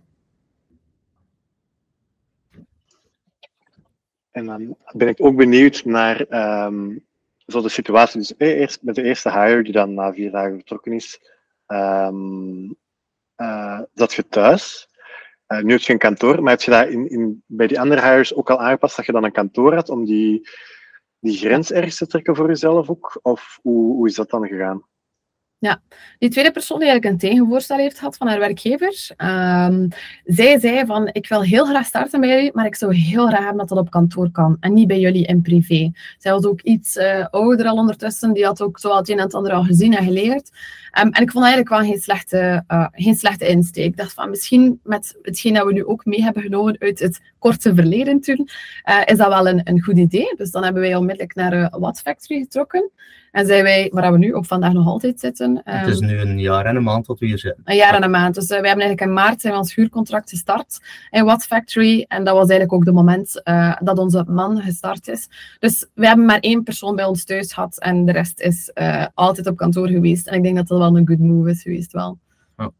En dan ben ik ook benieuwd naar um, zo de situatie. Dus eh, eerst met de eerste hire die dan na vier dagen vertrokken is, um, zat je thuis. Uh, nu heb je een kantoor, maar heb je dat in, in, bij die andere hires ook al aangepast dat je dan een kantoor had om die, die grens ergens te trekken voor jezelf ook? Of hoe, hoe is dat dan gegaan? Ja, die tweede persoon die eigenlijk een tegenvoorstel heeft gehad van haar werkgever, um, zij zei van, ik wil heel graag starten bij jullie, maar ik zou heel graag hebben dat dat op kantoor kan en niet bij jullie in privé. Zij was ook iets uh, ouder al ondertussen, die had ook zo het een en het ander al gezien en geleerd. Um, en ik vond eigenlijk wel geen slechte, uh, geen slechte insteek. Ik dacht van, misschien met hetgeen dat we nu ook mee hebben genomen uit het korte verleden toen, uh, is dat wel een, een goed idee. Dus dan hebben wij onmiddellijk naar Watt Factory getrokken. En zijn wij, waar we nu op vandaag nog altijd zitten. Um, het is nu een jaar en een maand dat we hier zitten. Een jaar en een maand. Dus uh, wij hebben eigenlijk in maart zijn we ons huurcontract gestart in Watt Factory. En dat was eigenlijk ook de moment uh, dat onze man gestart is. Dus we hebben maar één persoon bij ons thuis gehad. En de rest is uh, altijd op kantoor geweest. En ik denk dat dat wel een good move is geweest wel. Ja.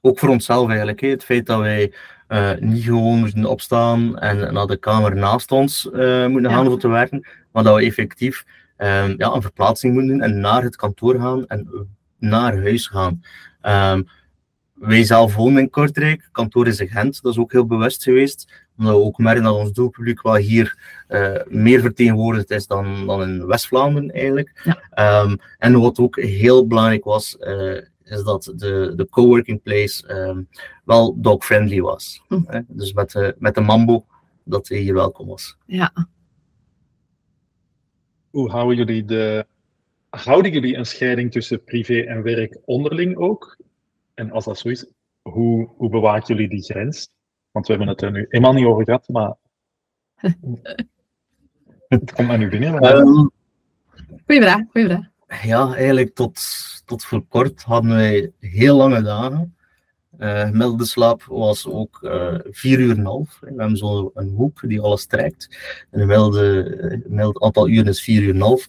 Ook voor onszelf eigenlijk. Hè. Het feit dat wij uh, niet gewoon moeten opstaan en naar de kamer naast ons uh, moeten gaan ja. om te werken, maar dat we effectief um, ja, een verplaatsing moeten doen en naar het kantoor gaan en naar huis gaan. Um, wij zelf wonen in Kortrijk, kantoor is in Gent, dat is ook heel bewust geweest, omdat we ook merken dat ons doelpubliek wel hier uh, meer vertegenwoordigd is dan, dan in West-Vlaanderen eigenlijk. Ja. Um, en wat ook heel belangrijk was, is dat de, de coworking place um, wel dog-friendly was. Hm. Dus met de, met de mambo, dat hij hier welkom was. Ja. Hoe houden jullie de... Houden jullie een scheiding tussen privé en werk onderling ook? En als dat zo is, hoe, hoe bewaken jullie die grens? Want we hebben het er nu eenmaal niet over gehad, maar... het komt maar nu binnen. Um, goeie vraag, goeie vraag ja, eigenlijk tot, tot voor kort hadden wij heel lange dagen. Gemiddelde slaap was ook uh, vier uur en een half. We hebben zo een hoek die alles trekt. En gemiddelde, gemiddelde aantal uren is vier uur en een half.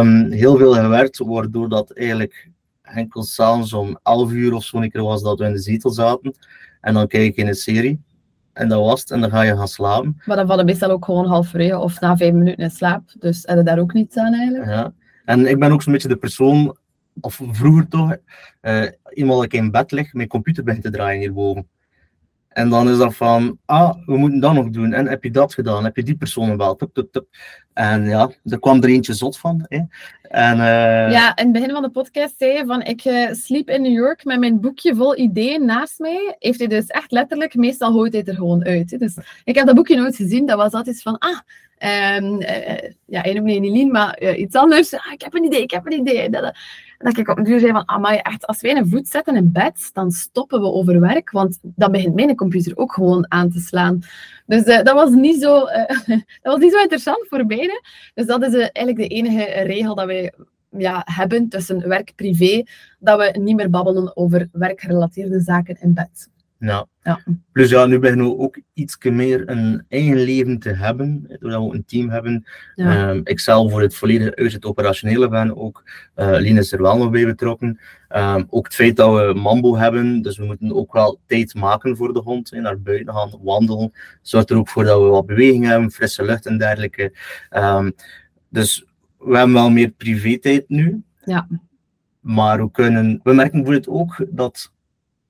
Um, heel veel gewerkt, waardoor dat eigenlijk enkel s'avonds om elf uur of zo een keer was dat we in de zetel zaten. En dan kijk je in een serie. En dat was het, en dan ga je gaan slapen. Maar dan vallen meestal ook gewoon half uur of na vijf minuten in slaap. Dus heb je daar ook niets aan eigenlijk? Ja. En ik ben ook zo'n beetje de persoon, of vroeger toch, uh, eenmaal ik in bed lig, mijn computer begint te draaien hierboven. En dan is dat van, ah, we moeten dat nog doen. En heb je dat gedaan? Heb je die persoon gebeld? Tup, tup, tup. En ja, er kwam er eentje zot van. Hè. En, uh... Ja, in het begin van de podcast zei je van, ik uh, sliep in New York met mijn boekje vol ideeën naast mij. Heeft hij dus echt letterlijk, meestal gooit hij er gewoon uit. Hè. Dus ik heb dat boekje nooit gezien. Dat was altijd van, ah, Um, ja, één op een Elien, maar uh, iets anders. Ah, ik heb een idee, ik heb een idee. Dat, dat, dat ik op een duur zei van, amai, echt, als wij een voet zetten in bed, dan stoppen we over werk, want dan begint mijn computer ook gewoon aan te slaan. Dus uh, dat, was niet zo, dat was niet zo interessant voor beiden. Dus dat is eigenlijk de enige regel dat wij ja, hebben tussen werk-privé, dat we niet meer babbelen over werkgerelateerde zaken in bed. Ja. Ja. Plus ja, nu beginnen we ook iets meer een eigen leven te hebben, doordat we een team hebben. Ja. Ehm, ik zelf voor het volledige uit het operationele ben, ook uh, Lien is er wel nog bij betrokken. Ehm, ook het feit dat we Mambo hebben, dus we moeten ook wel tijd maken voor de hond, hè, naar buiten gaan, wandelen. Zorgt er ook voor dat we wat beweging hebben, frisse lucht en dergelijke. Ehm, dus we hebben wel meer privé-tijd nu. Ja. Maar we kunnen, we merken bijvoorbeeld ook dat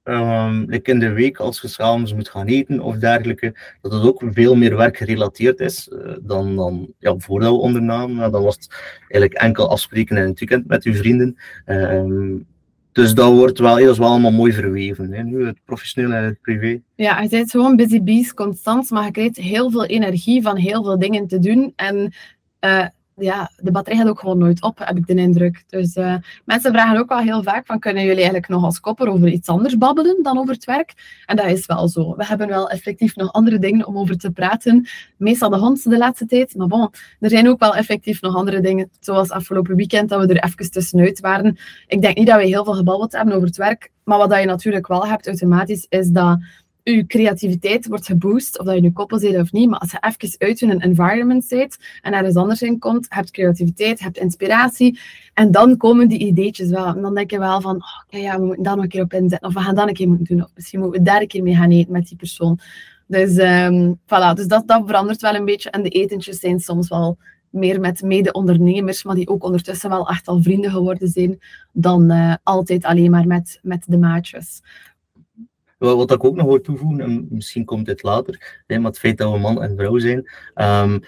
um, like in de week als je s'avonds moet gaan eten of dergelijke, dat het ook veel meer werkgerelateerd is uh, dan, dan ja, voordat we ondernamen. Nou, dan was het eigenlijk enkel afspreken in het weekend met uw vrienden. Um, dus dat wordt wel, dat wel allemaal mooi verweven, hè? nu het professioneel en het privé. Ja, je bent gewoon busy bees constant, maar je krijgt heel veel energie van heel veel dingen te doen. En uh, ja, de batterij gaat ook gewoon nooit op, heb ik de indruk. Dus uh, mensen vragen ook wel heel vaak van, kunnen jullie eigenlijk nog als kopper over iets anders babbelen dan over het werk? En dat is wel zo. We hebben wel effectief nog andere dingen om over te praten. Meestal de hond de laatste tijd. Maar bon, er zijn ook wel effectief nog andere dingen. Zoals afgelopen weekend, dat we er even tussenuit waren. Ik denk niet dat we heel veel gebabbeld hebben over het werk. Maar wat je natuurlijk wel hebt automatisch, is dat je creativiteit wordt geboost, of dat je nu koppel zit of niet, maar als je even uit een environment zit en ergens anders in komt, hebt creativiteit, hebt inspiratie, en dan komen die ideetjes wel. En dan denk je wel van, oh, ja, we moeten daar nog een keer op inzetten, of we gaan dat een keer moeten doen, of misschien moeten we daar een keer mee gaan eten met die persoon. Dus, um, voilà, dus dat, verandert wel een beetje. En de etentjes zijn soms wel meer met mede-ondernemers, maar die ook ondertussen wel echt al vrienden geworden zijn, dan uh, altijd alleen maar met, met de maatjes. Wat ik ook nog wil toevoegen, en misschien komt dit later, maar het feit dat we man en vrouw zijn, um,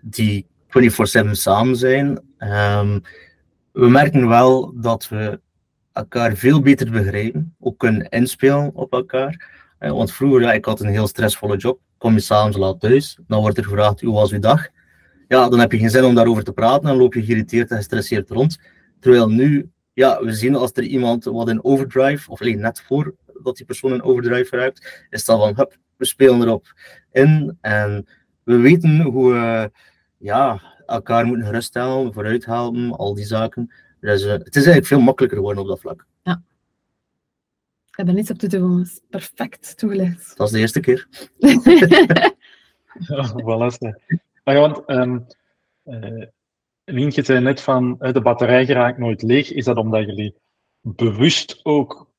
die 24-7 samen zijn, um, we merken wel dat we elkaar veel beter begrijpen, ook kunnen inspelen op elkaar. Want vroeger, ja, ik had een heel stressvolle job, kom je s'avonds laat thuis, dan wordt er gevraagd, hoe was uw dag? Ja, dan heb je geen zin om daarover te praten, dan loop je geïrriteerd en gestresseerd rond. Terwijl nu, ja, we zien als er iemand wat in overdrive, of alleen net voor dat die persoon een overdrive ruikt, is dat van, hup, we spelen erop in en we weten hoe we ja, elkaar moeten geruststellen, vooruit helpen, al die zaken. Dus uh, het is eigenlijk veel makkelijker geworden op dat vlak. Ja. Ik heb er niets op te doen, perfect toegelicht. Dat is de eerste keer. ja. Maar ja, want um, uh, Lientje zei net van de batterij geraakt nooit leeg. Is dat omdat jullie bewust ook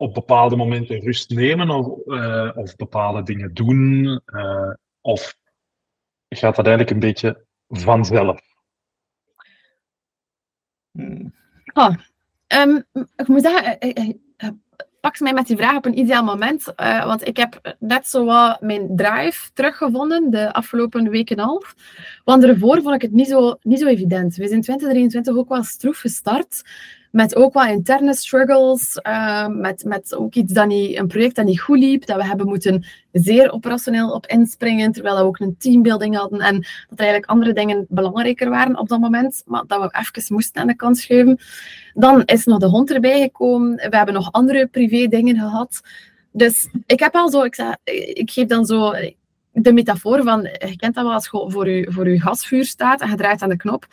op bepaalde momenten rust nemen of, uh, of bepaalde dingen doen? Uh, of gaat dat eigenlijk een beetje vanzelf? Oh, um, ik moet zeggen, pak mij met die vraag op een ideaal moment. Want ik heb net zo wat mijn drive teruggevonden de afgelopen week en half. Want ervoor vond ik het niet zo, niet zo evident. We zijn in 2023 ook wel stroef gestart. Met ook wat interne struggles. Uh, met, met ook iets dat niet, een project dat niet goed liep. Dat we hebben moeten zeer operationeel op inspringen. Terwijl we ook een teambuilding hadden. En dat er eigenlijk andere dingen belangrijker waren op dat moment. Maar dat we even moesten aan de kant schuiven. Dan is nog de hond erbij gekomen. We hebben nog andere privé dingen gehad. Dus ik heb al zo, ik, ik geef dan zo de metafoor van, je kent dat wel als je voor je, voor je gasvuur staat en je draait aan de knop.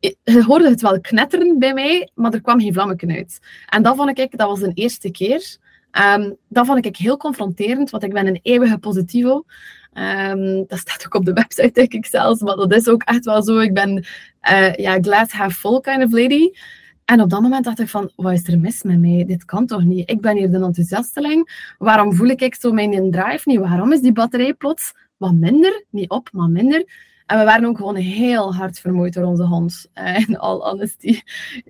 Je hoorde het wel knetteren bij mij, maar er kwam geen vlammetje uit. En dat vond ik, dat was de eerste keer. Um, dat vond ik heel confronterend, want ik ben een eeuwige positivo. Um, dat staat ook op de website, denk ik zelfs, maar dat is ook echt wel zo. Ik ben uh, ja, glass half full kind of lady. En op dat moment dacht ik van, wat is er mis met mij? Dit kan toch niet? Ik ben hier de enthousiasteling. Waarom voel ik zo mijn drive niet? Waarom is die batterij plots wat minder? Niet op, maar minder. En we waren ook gewoon heel hard vermoeid door onze hond. In all honesty.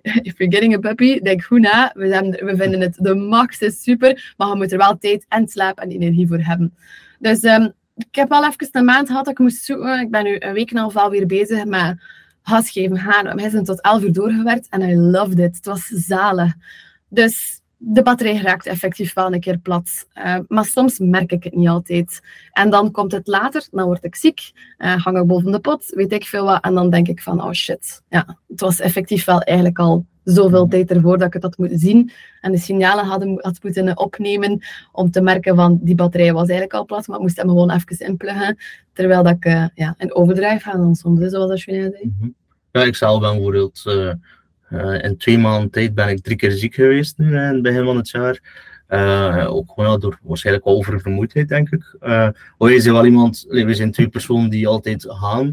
If you're getting a puppy, denk goed na. We, we vinden het de max, is super. Maar je moet er wel tijd en slaap en energie voor hebben. Dus um, ik heb wel even een maand gehad dat ik moest zoeken. Ik ben nu een week en een half alweer bezig met gas geven gaan. Wij zijn tot 11 uur doorgewerkt en I loved it. Het was zalig. Dus de batterij raakt effectief wel een keer plat. Uh, maar soms merk ik het niet altijd. En dan komt het later, dan word ik ziek, uh, hang ik boven de pot, weet ik veel wat. En dan denk ik van, oh shit, ja, het was effectief wel eigenlijk al zoveel tijd ervoor dat ik het had moeten zien. En de signalen hadden, had moeten opnemen om te merken van, die batterij was eigenlijk al plat, maar ik moest hem gewoon even inpluggen. Terwijl dat ik uh, ja, in overdrive ga dan soms, zoals Julien zei. Ja, ik ben bijvoorbeeld Uh, in twee maanden tijd ben ik drie keer ziek geweest nu in het begin van het jaar. Uh, ook gewoon door waarschijnlijk wel oververmoeidheid, denk ik. Uh, je is wel iemand, we zijn twee personen die altijd gaan.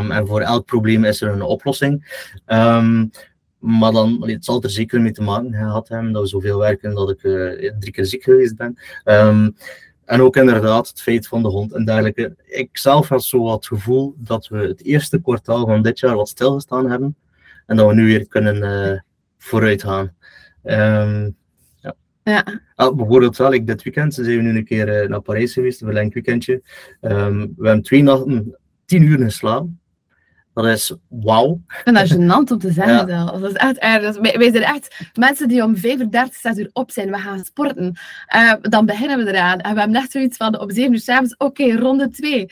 Um, en voor elk probleem is er een oplossing. Um, maar dan, het zal er zeker mee te maken gehad hebben dat we zoveel werken dat ik drie keer ziek geweest ben. Um, en ook inderdaad het feit van de hond en dergelijke. Ik zelf had zo het gevoel dat we het eerste kwartaal van dit jaar wat stilgestaan hebben. En dat we nu weer kunnen uh, vooruit gaan. Um, ja. ja. Ah, bijvoorbeeld wel, ik dit weekend zijn we nu een keer uh, naar Parijs geweest, een verlengd weekendje. Um, we hebben twee nachten tien uur geslapen. Dat is wauw. Ik vind dat gênant om te zeggen. Ja. Dat is echt erg. Wij zijn echt mensen die om 35, 6 uur op zijn. We gaan sporten. Uh, dan beginnen we eraan. En we hebben echt zoiets van op 7 uur s'avonds, oké, okay, ronde 2.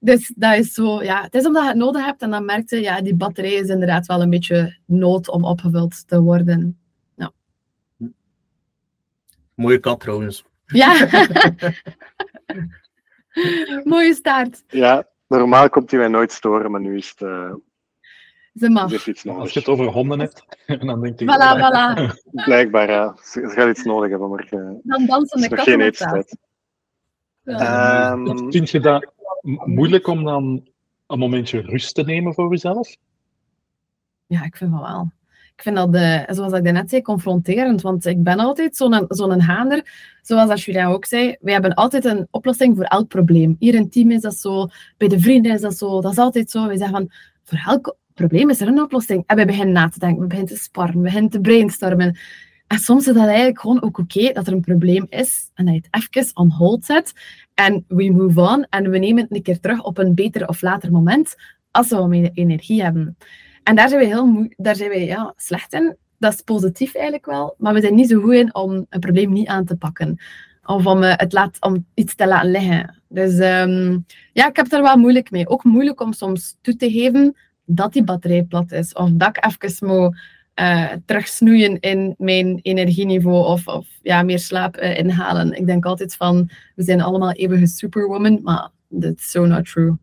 Dus dat is zo, ja, het is omdat je het nodig hebt. En dan merkte je, ja, die batterij is inderdaad wel een beetje nood om opgevuld te worden. Ja. Mooie kat trouwens. Ja. Mooie staart. Ja, Normaal komt hij mij nooit storen, maar nu is het. Uh, Ze mag. is iets nodig. Als je het over honden hebt, dan denk ik. Voilà, voilà. Blijkbaar, ja. Ze, gaat iets nodig hebben, maar. Uh, dan dansen de katten geen eetstijd. Ja. Um, Vind je dat moeilijk om dan een momentje rust te nemen voor jezelf? Ja, ik vind wel wel. Ik vind dat, de, zoals ik net zei, confronterend. Want ik ben altijd zo'n zo'n haander. Zoals als Julia ook zei, wij hebben altijd een oplossing voor elk probleem. Hier in het team is dat zo, bij de vrienden is dat zo. Dat is altijd zo. Wij zeggen van, voor elk probleem is er een oplossing. En we beginnen na te denken, we beginnen te sparren, we beginnen te brainstormen. En soms is dat eigenlijk gewoon ook oké okay, dat er een probleem is en dat je het even on hold zet en we move on en we nemen het een keer terug op een beter of later moment als we meer energie hebben. En daar zijn we heel daar zijn we, ja, slecht in. Dat is positief eigenlijk wel, maar we zijn niet zo goed in om een probleem niet aan te pakken. Of om, uh, het laat, om iets te laten liggen. Dus um, ja, ik heb er wel moeilijk mee. Ook moeilijk om soms toe te geven dat die batterij plat is. Of dat ik even moet uh, terugsnoeien in mijn energieniveau. Of, of ja, meer slaap uh, inhalen. Ik denk altijd van, we zijn allemaal eeuwige superwoman. Maar that's so not true.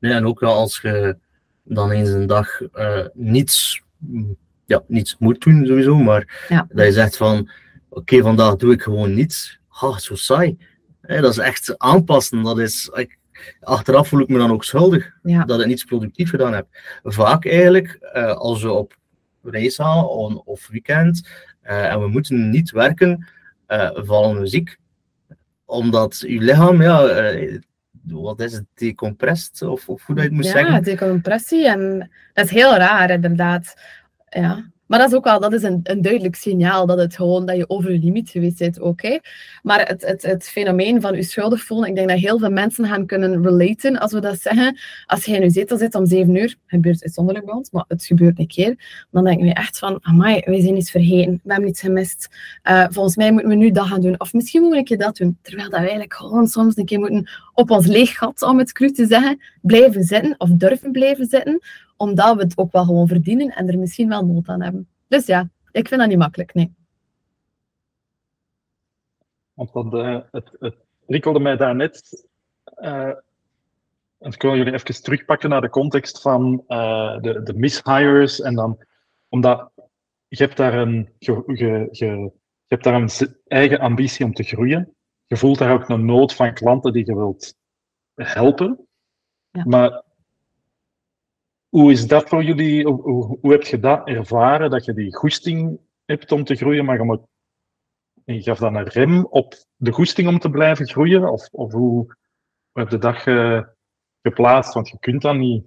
Nee, en ook wel als je dan eens een dag uh, niets, ja, niets moet doen, sowieso. Maar ja. dat je zegt van, oké, okay, vandaag doe ik gewoon niets. Ha, zo saai. Hey, dat is echt aanpassen. Dat is, ik, achteraf voel ik me dan ook schuldig ja. dat ik niets productief gedaan heb. Vaak eigenlijk, als we op reis gaan of weekend uh, en we moeten niet werken, vallen we ziek. Omdat je lichaam, ja, wat is het, decompressed? Of, of hoe dat je het moet ja, zeggen? Ja, decompressie. En dat is heel raar, inderdaad. Ja. Maar dat is ook wel dat is een, een duidelijk signaal dat, het gewoon, dat je over je limiet geweest bent. Oké. Maar het, het, het fenomeen van je schuldig voelen, ik denk dat heel veel mensen gaan kunnen relaten als we dat zeggen. Als in je zetel zit om zeven uur, gebeurt het uitzonderlijk bij ons, maar het gebeurt een keer, dan denk je echt van, amai, wij zijn iets vergeten, we hebben iets gemist. Uh, volgens mij moeten we nu dat gaan doen. Of misschien moet ik je dat doen. Terwijl dat we eigenlijk gewoon soms een keer moeten op ons leeg gat, om het cru te zeggen, blijven zitten of durven blijven zitten omdat we het ook wel gewoon verdienen en er misschien wel nood aan hebben. Dus ja, ik vind dat niet makkelijk, nee. Want dat, uh, het, het mij daarnet. Uh, ik wil jullie even terugpakken naar de context van uh, de, de mishires. En dan, omdat je daar een, je, je, je hebt daar een eigen ambitie om te groeien. Je voelt daar ook een nood van klanten die je wilt helpen. Ja. Maar hoe is dat voor jullie? Hoe, heb je dat ervaren, dat je die goesting hebt om te groeien, maar je, moet, je gaf dan een rem op de goesting om te blijven groeien? Of, of hoe, heb je dat ge, geplaatst? Want je kunt dan niet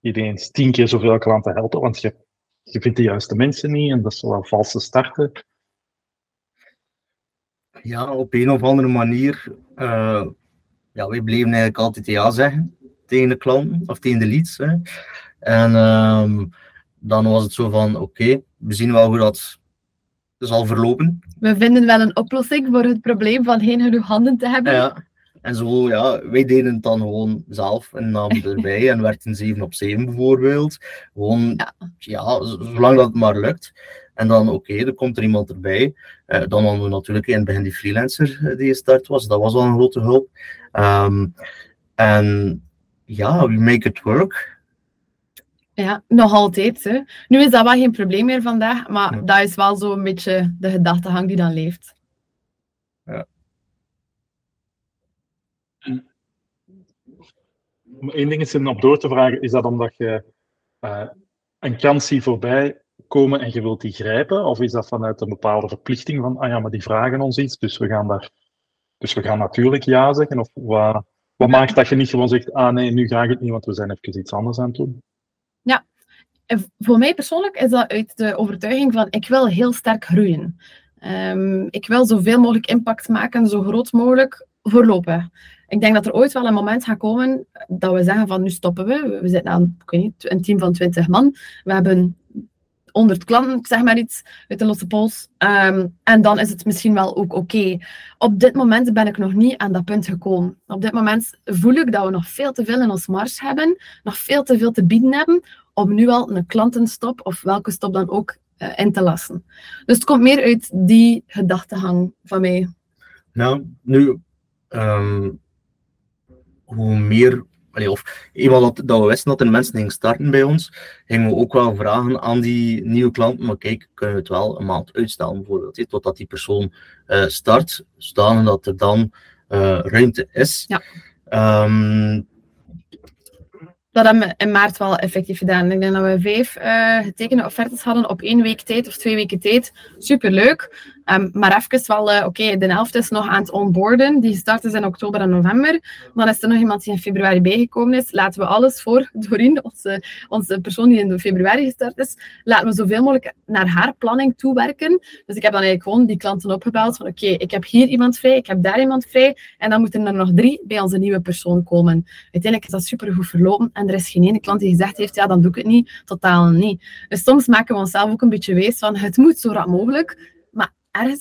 ineens tien keer zoveel klanten helpen, want je, je vindt de juiste mensen niet en dat is wel een valse starten. Ja, op een of andere manier. Uh, ja, wij bleven eigenlijk altijd ja zeggen tegen de klanten of tegen de leads. Hè. En um, dan was het zo van, oké, okay, we zien wel hoe dat zal verlopen. We vinden wel een oplossing voor het probleem van geen genoeg handen te hebben. Ja, en zo, ja, wij deden het dan gewoon zelf en namen erbij en werkten 7 op 7 bijvoorbeeld. Gewoon, ja, ja zolang dat het maar lukt. En dan, oké, okay, er komt er iemand erbij. Uh, dan hadden we natuurlijk in het begin die freelancer die gestart was. Dat was al een grote hulp. Um, en ja, we make it work. Ja, nog altijd. Hè. Nu is dat wel geen probleem meer vandaag, maar dat is wel zo'n beetje de gedachtegang die dan leeft. Ja. Om één ding is op door te vragen, is dat omdat je uh, een kans ziet voorbij komen en je wilt die grijpen? Of is dat vanuit een bepaalde verplichting van, ah ja, maar die vragen ons iets, dus we gaan daar, dus we gaan natuurlijk ja zeggen? Of wat, wat maakt dat je niet gewoon zegt, ah nee, nu ga ik het niet, want we zijn even iets anders aan het doen? Ja, voor mij persoonlijk is dat uit de overtuiging van, ik wil heel sterk groeien. Um, ik wil zoveel mogelijk impact maken, zo groot mogelijk, voorlopen. Ik denk dat er ooit wel een moment gaat komen dat we zeggen van nu stoppen we. We zitten aan een team van 20 man. We hebben 100 klanten, zeg maar iets, uit de losse pols. Ehm, en dan is het misschien wel ook oké. Op dit moment ben ik nog niet aan dat punt gekomen. Op dit moment voel ik dat we nog veel te veel in ons mars hebben, nog veel te veel te bieden hebben, om nu al een klantenstop, of welke stop dan ook, uh, in te lassen. Dus het komt meer uit die gedachtegang van mij. Nou, nu, um, hoe meer of eenmaal dat, dat we wisten dat er mensen gingen starten bij ons, gingen we ook wel vragen aan die nieuwe klanten, maar kijk, kunnen we het wel een maand uitstellen bijvoorbeeld, totdat die persoon uh, start, zodat er dan uh, ruimte is. Ja. Um, dat hebben we in maart wel effectief gedaan. Ik denk dat we vijf uh, getekende offertes hadden op één week tijd of twee weken tijd. Superleuk. Um, maar even wel, uh, oké, de helft is nog aan het onboarden. Die start is in oktober en november. Dan is er nog iemand die in februari bijgekomen is. Laten we alles voor Doreen, onze, onze persoon die in februari gestart is, laten we zoveel mogelijk naar haar planning toewerken. Dus ik heb dan eigenlijk gewoon die klanten opgebeld van oké, ik heb hier iemand vrij, ik heb daar iemand vrij. En dan moeten er nog drie bij onze nieuwe persoon komen. Uiteindelijk is dat supergoed verlopen. En er is geen ene klant die gezegd heeft, ja, dan doe ik het niet. Totaal niet. Dus soms maken we onszelf ook een beetje wees van het moet zo rap mogelijk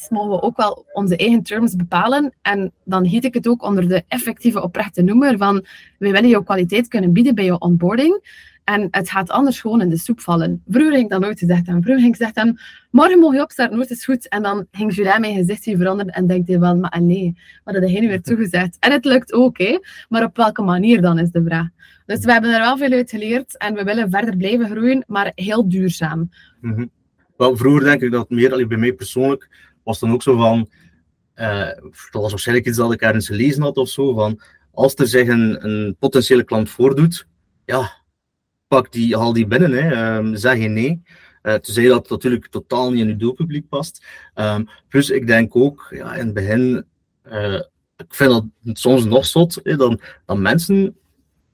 mogen we ook wel onze eigen terms bepalen. En dan heet ik het ook onder de effectieve oprechte noemer van wij willen jouw kwaliteit kunnen bieden bij je onboarding. En het gaat anders gewoon in de soep vallen. Vroeger ging ik dat nooit gezegd hebben. Vroeger ging ik zeggen, morgen mag je opstarten, nooit is goed. En dan ging Julien mijn gezicht hier veranderen en denkt hij wel, maar nee, wat had hij nu weer toegezegd? En het lukt ook, maar op welke manier dan is de vraag. Dus we hebben er wel veel uit geleerd en we willen verder blijven groeien, maar heel duurzaam. -hmm. Wel, vroeger denk ik dat meer, bij mij persoonlijk, was dan ook zo van, uh, dat was waarschijnlijk iets dat ik ergens gelezen had of zo, van als er zich een, een potentiële klant voordoet, ja, pak die, haal die binnen, hè. Um, zeg je nee. Uh, tenzij dat natuurlijk totaal niet in je doelpubliek past. Um, plus, ik denk ook, ja, in het begin, uh, ik vind dat soms nog zot, hè, dan, dan mensen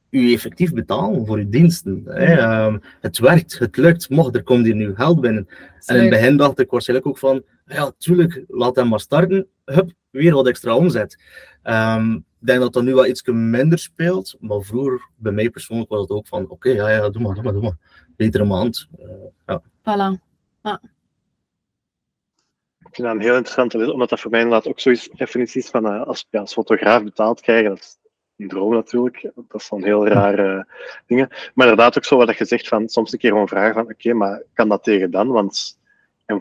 u effectief betalen voor uw diensten. Hè. Um, het werkt, het lukt, mocht er komt hier nu geld binnen. En in het begin dacht ik waarschijnlijk ook van, ja, tuurlijk, laat hem maar starten. Hup, weer wat extra omzet. Um, ik denk dat dat nu wel iets minder speelt, maar vroeger, bij mij persoonlijk, was het ook van, oké, okay, ja, ja, doe maar, doe maar, doe maar. Betere maand. Uh, ja. Voilà. Ja. Ik vind dat een heel interessante omdat dat voor mij inderdaad ook zoiets definities van uh, als, ja, als fotograaf betaald krijgen, dat is een droom natuurlijk. Dat is zo'n heel rare uh, dingen. Maar inderdaad ook zo wat je zegt van soms een keer gewoon vragen van oké, maar kan dat tegen dan? Want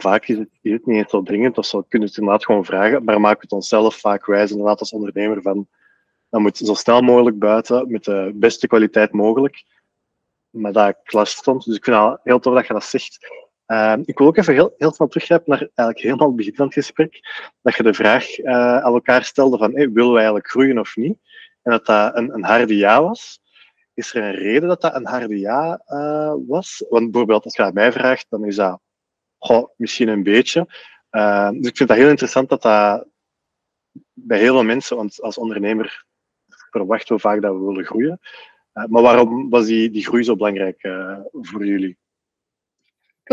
vaak is het, niet eens zo dringend of zo. Kunnen we het inderdaad gewoon vragen, maar maken we het onszelf vaak wijs inderdaad als ondernemer van dat moet zo snel mogelijk buiten met de beste kwaliteit mogelijk. Maar dat klast soms. Dus ik vind het heel tof dat je dat zegt. Uh, ik wil ook even heel, heel snel teruggrijpen naar eigenlijk helemaal het begin van het gesprek. Dat je de vraag uh, aan elkaar stelde van willen we eigenlijk groeien of niet? En dat dat een, een harde ja was. Is er een reden dat dat een harde ja uh, was? Want bijvoorbeeld als je aan mij vraagt, dan is dat Goh, misschien een beetje. Uh, dus ik vind dat heel interessant dat dat bij heel veel mensen, want als ondernemer verwachten we vaak dat we willen groeien. Uh, maar waarom was die, die groei zo belangrijk uh, voor jullie?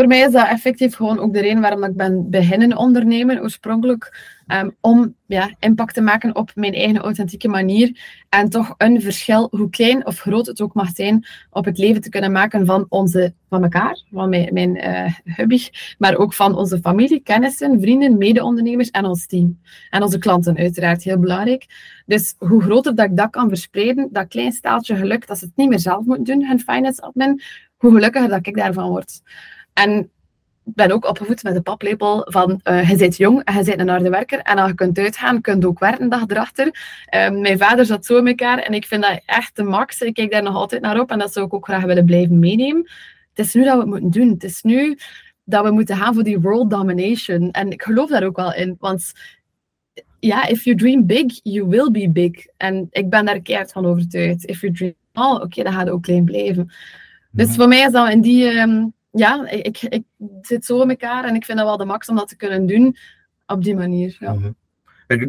Voor mij is dat effectief gewoon ook de reden waarom ik ben beginnen ondernemen oorspronkelijk. Um, om ja, impact te maken op mijn eigen authentieke manier. En toch een verschil, hoe klein of groot het ook mag zijn, op het leven te kunnen maken van, onze, van elkaar, van mijn, mijn uh, hubby, maar ook van onze familie, kennissen, vrienden, mede-ondernemers en ons team. En onze klanten, uiteraard, heel belangrijk. Dus hoe groter dat ik dat kan verspreiden, dat klein staaltje geluk, dat ze het niet meer zelf moeten doen, hun finance admin, hoe gelukkiger dat ik daarvan word. En ik ben ook opgevoed met de paplepel van uh, je bent jong en je bent een harde werker en als je kunt uitgaan, kun je ook werken dag erachter. Uh, mijn vader zat zo in elkaar en ik vind dat echt de max. Ik kijk daar nog altijd naar op en dat zou ik ook graag willen blijven meenemen. het is nu dat we het moeten doen. Het is nu dat we moeten gaan voor die world domination. En ik geloof daar ook wel in, want ja, if you dream big, you will be big. En ik ben daar keihard van overtuigd. If you dream small, oké, dan gaat het ook klein blijven. Dus Mhm. voor mij is dat in die... ehm, ja, ik, ik zit zo in elkaar en ik vind dat wel de max om dat te kunnen doen op die manier. Ja. Mhm.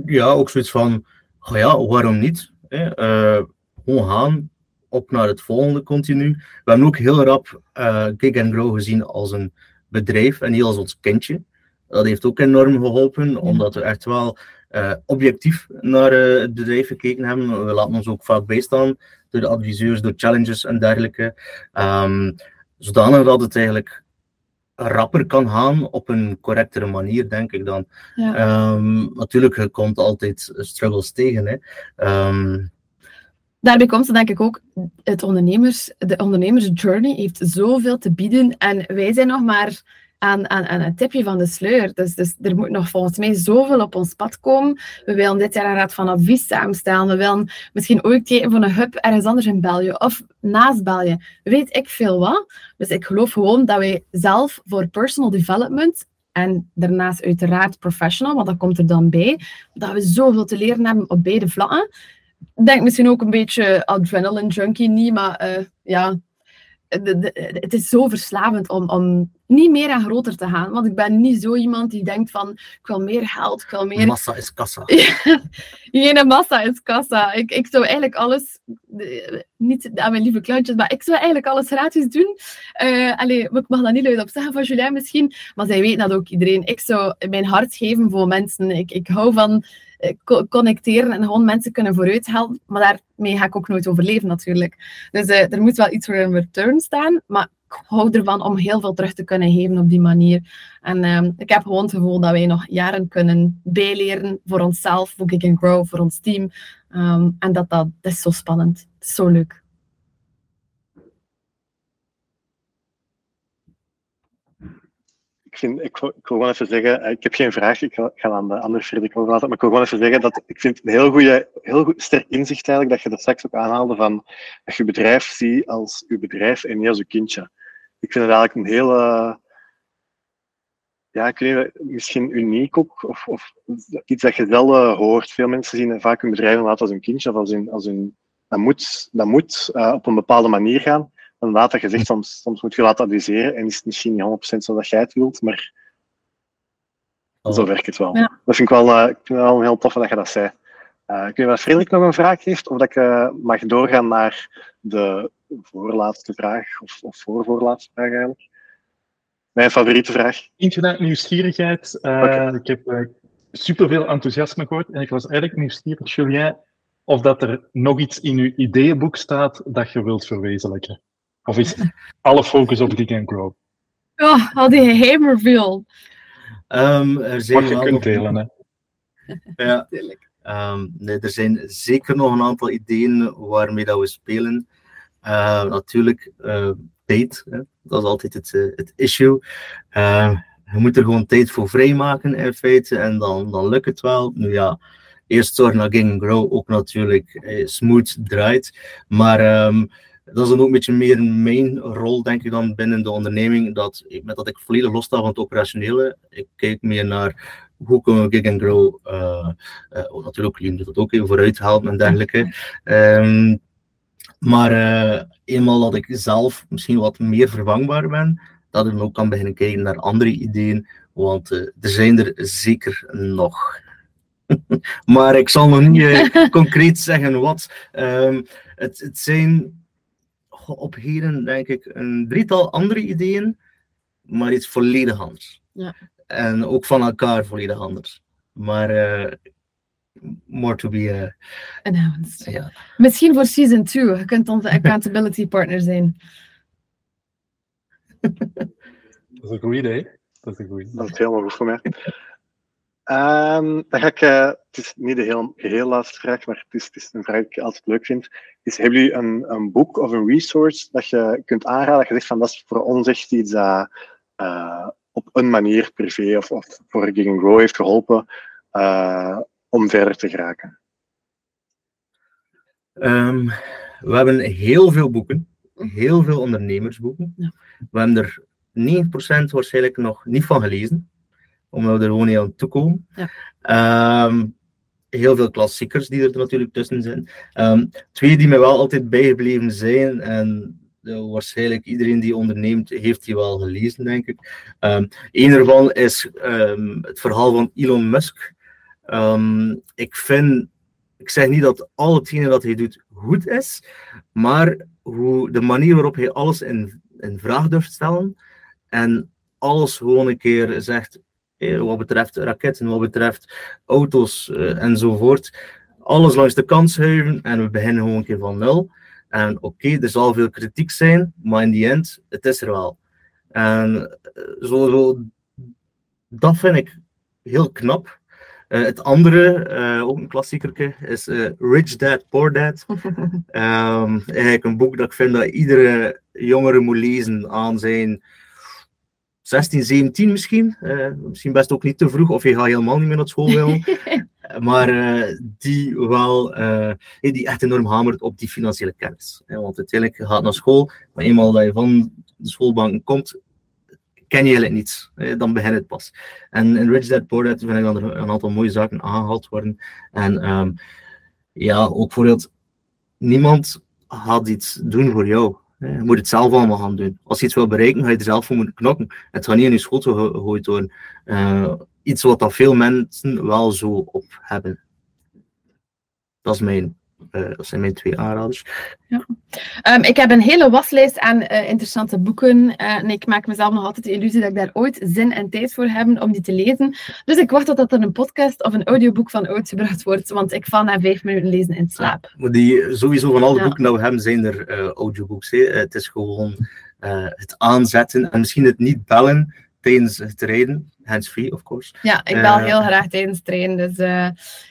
Ja, ook zoiets van, oh ja, waarom niet? Hè? Eh, gewoon gaan, op naar het volgende continu. We hebben ook heel rap eh Gig and Grow gezien als een bedrijf en niet als ons kindje. Dat heeft ook enorm geholpen, omdat we echt wel eh, objectief naar het bedrijf gekeken hebben. We laten ons ook vaak bijstaan door de adviseurs, door challenges en dergelijke. Ehm, zodanig dat het eigenlijk rapper kan gaan op een correctere manier, denk ik dan. Ja. Ehm, natuurlijk, je komt altijd struggles tegen. Hè. Ehm, Daarbij komt ze denk ik ook, het ondernemers, de ondernemersjourney heeft zoveel te bieden en wij zijn nog maar aan, aan, het tipje van de sluier. Dus, dus er moet nog volgens mij zoveel op ons pad komen. We willen dit jaar een raad van advies samenstellen. We willen misschien ooit kijken voor een hub ergens anders in België of naast België. Weet ik veel wat. Dus ik geloof gewoon dat wij zelf voor personal development en daarnaast uiteraard professional, want dat komt er dan bij, dat we zoveel te leren hebben op beide vlakken denk misschien ook een beetje adrenaline junkie niet, maar eh, ja, de- de- het is zo verslavend om, om niet meer en groter te gaan. Want ik ben niet zo iemand die denkt van, ik wil meer geld, ik wil meer... Massa is kassa. Geen massa is kassa. Ik, ik zou eigenlijk alles, niet aan mijn lieve klantjes, maar ik zou eigenlijk alles gratis doen. Eh allee, ik mag dat niet luid op zeggen van Julien misschien, maar zij weten dat ook iedereen. Ik zou mijn hart geven voor mensen. Ik, ik hou van eh, co- connecteren en gewoon mensen kunnen vooruit helpen, maar daarmee ga ik ook nooit overleven natuurlijk. Dus eh, er moet wel iets voor een return staan, maar ik hou ervan om heel veel terug te kunnen geven op die manier. En ehm, ik heb gewoon het gevoel dat wij nog jaren kunnen bijleren voor onszelf, voor Gig and Grow, voor ons team. Ehm, en dat, dat, is zo spannend. Is zo leuk. Ik, vind, ik, wil, gewoon even zeggen, eh, ik heb geen vraag, ik ga, aan de andere Frederik overlaten, maar ik wil gewoon even zeggen dat ik vind een heel, goede, heel goed, sterk inzicht eigenlijk, dat je dat straks ook aanhaalde van dat je bedrijf ziet als je bedrijf en niet als je kindje. Ik vind het eigenlijk een hele, ja, ik misschien uniek ook, of, of iets dat je zelden hoort. Veel mensen zien vaak hun bedrijf inderdaad als een kindje, of als hun, als hun dat moet, dat moet eh, op een bepaalde manier gaan. Inderdaad, dat je zegt, soms, soms moet je laten adviseren en is het misschien niet 100% zoals jij het wilt, maar zo werkt het wel. Ja. Dat vind ik wel, eh, ik vind het wel een heel tof dat je dat zei. Eh ik weet niet of Frederik nog een vraag heeft, of dat ik eh, mag doorgaan naar de voorlaatste vraag, of, of voorvoorlaatste vraag eigenlijk. Mijn favoriete vraag. Uit nieuwsgierigheid. Eh, Oké. Ik heb superveel enthousiasme gehoord en ik was eigenlijk nieuwsgierig, Julien, of dat er nog iets in uw ideeënboek staat dat je wilt verwezenlijken. Of is alle focus op Gig and Grow? Oh, al die geheim reveal. Ehm, er zijn Wat je wel kunt nog- delen. Hè. Ja, Natuurlijk. Ehm, nee, er zijn zeker nog een aantal ideeën waarmee dat we spelen. Eh, natuurlijk, eh, tijd, hè, dat is altijd het, eh, het issue. Je moet er gewoon tijd voor vrijmaken in feite en dan, dan lukt het wel. Nu ja, eerst zorgen dat Ging Grow ook natuurlijk eh, smooth draait. Maar ehm, dat is dan ook een beetje meer mijn rol, denk ik dan, binnen de onderneming. Dat, ik- met dat ik volledig lossta van het operationele. Ik kijk meer naar hoe kunnen we Gig and Grow ook natuurlijk, Lien doet dat ook even vooruit helpen en dergelijke. Ehm, maar eh, eenmaal dat ik zelf misschien wat meer vervangbaar ben, dat ik dan ook kan beginnen kijken naar andere ideeën, want er zijn er zeker nog. maar ik zal nog niet concreet zeggen wat. Ehm, het, het zijn op heden, denk ik, een drietal andere ideeën, maar iets volledig anders. Ja. En ook van elkaar volledig anders. Maar eh, more to be. eh, Announced. ja. Misschien voor season 2. Je kunt onze accountability partner zijn. Dat is een goed idee. Dat is een goed idee. Dat is helemaal goed voor mij. Ehm, dan ga ik, eh, het is niet de heel, geheel laatste vraag, maar het is, het is een vraag die ik altijd leuk vind. Is, hebben jullie een, een boek of een resource dat je kunt aanraden, dat je zegt van dat is voor ons echt iets dat eh, op een manier privé of, of voor Gig Grow heeft geholpen eh, om verder te geraken? Ehm, we hebben heel veel boeken. heel veel ondernemersboeken. Ja. We hebben er 9% waarschijnlijk nog niet van gelezen, omdat we er gewoon niet aan toekomen. Ja. Ehm, heel veel klassiekers die er natuurlijk tussen zijn. Ehm, twee die mij wel altijd bijgebleven zijn, en ja, waarschijnlijk iedereen die onderneemt, heeft die wel gelezen, denk ik. Ehm een ervan is ehm, het verhaal van Elon Musk. Ehm, ik vind, ik zeg niet dat al hetgene dat hij doet goed is, maar hoe, de manier waarop hij alles in, in vraag durft stellen en alles gewoon een keer zegt, eh, wat betreft raketten, wat betreft auto's eh, enzovoort. Alles langs de kant schuiven en we beginnen gewoon een keer van nul. En oké, er zal veel kritiek zijn, maar in die end, het is er wel. En eh, zo, zo, dat vind ik heel knap. Eh, het andere, eh, ook een klassiekerke, is eh, Rich Dad, Poor Dad. Ehm, eigenlijk een boek dat ik vind dat iedere jongere moet lezen aan zijn 16, 17 misschien. Eh, misschien best ook niet te vroeg, of je gaat helemaal niet meer naar school willen. maar eh, die wel, eh, die echt enorm hamert op die financiële kennis. Hè, want uiteindelijk je gaat naar school, maar eenmaal dat je van de schoolbanken komt, ken je eigenlijk niets. Dan begint het pas. En in Rich Dad Poor Dad vind ik dat er een aantal mooie zaken aangehaald worden. En ehm, ja, ook bijvoorbeeld, niemand gaat iets doen voor jou. Hè. Je moet het zelf allemaal gaan doen. Als je iets wil bereiken, ga je er zelf voor moeten knokken. Het gaat niet in je ge- gegooid worden. Eh, iets wat dat veel mensen wel zo op hebben. Dat, is mijn, eh, dat zijn mijn twee aanraders. Ehm, ik heb een hele waslijst aan eh, interessante boeken. eh, en ik maak mezelf nog altijd de illusie dat ik daar ooit zin en tijd voor heb om die te lezen. Dus ik wacht tot er een podcast of een audioboek van uitgebracht wordt. Want ik val na vijf minuten lezen in slaap. Maar die, sowieso van alle Ja. boeken dat we hebben, zijn er eh, audiobooks. Hè. Het is gewoon eh, het aanzetten en misschien het niet bellen tijdens het rijden. Hands-free, of course. Ja, ik bel Eh. heel graag tijdens het trainen. Dus eh,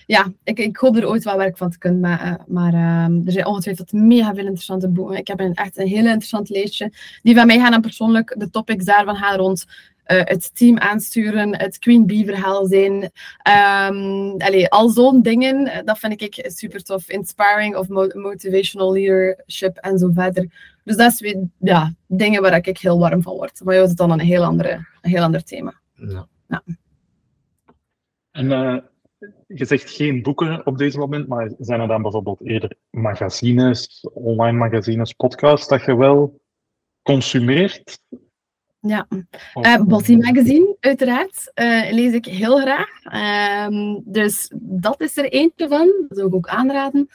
ja, ik, ik hoop er ooit wel werk van te kunnen maken. Maar ehm, er zijn ongetwijfeld mega veel interessante boeken. Ik heb een, echt een heel interessant lijstje. Die van mij gaan dan persoonlijk, de topics daarvan gaan rond eh, het team aansturen, het Queen Bee verhaal zijn. Ehm allee, al zo'n dingen, eh, dat vind ik super tof. Inspiring of mo- motivational leadership en zo verder. Dus dat is weer ja, dingen waar ik heel warm van word. Maar jou is het dan een heel, andere, een heel ander thema. Ja. En eh, je zegt geen boeken op deze moment, maar zijn er dan bijvoorbeeld eerder magazines, online magazines, podcasts dat je wel consumeert? Ja. Of- Eh Bossy Magazine, uiteraard, eh, lees ik heel graag. Ehm, dus dat is er eentje van. Dat zou ik ook aanraden.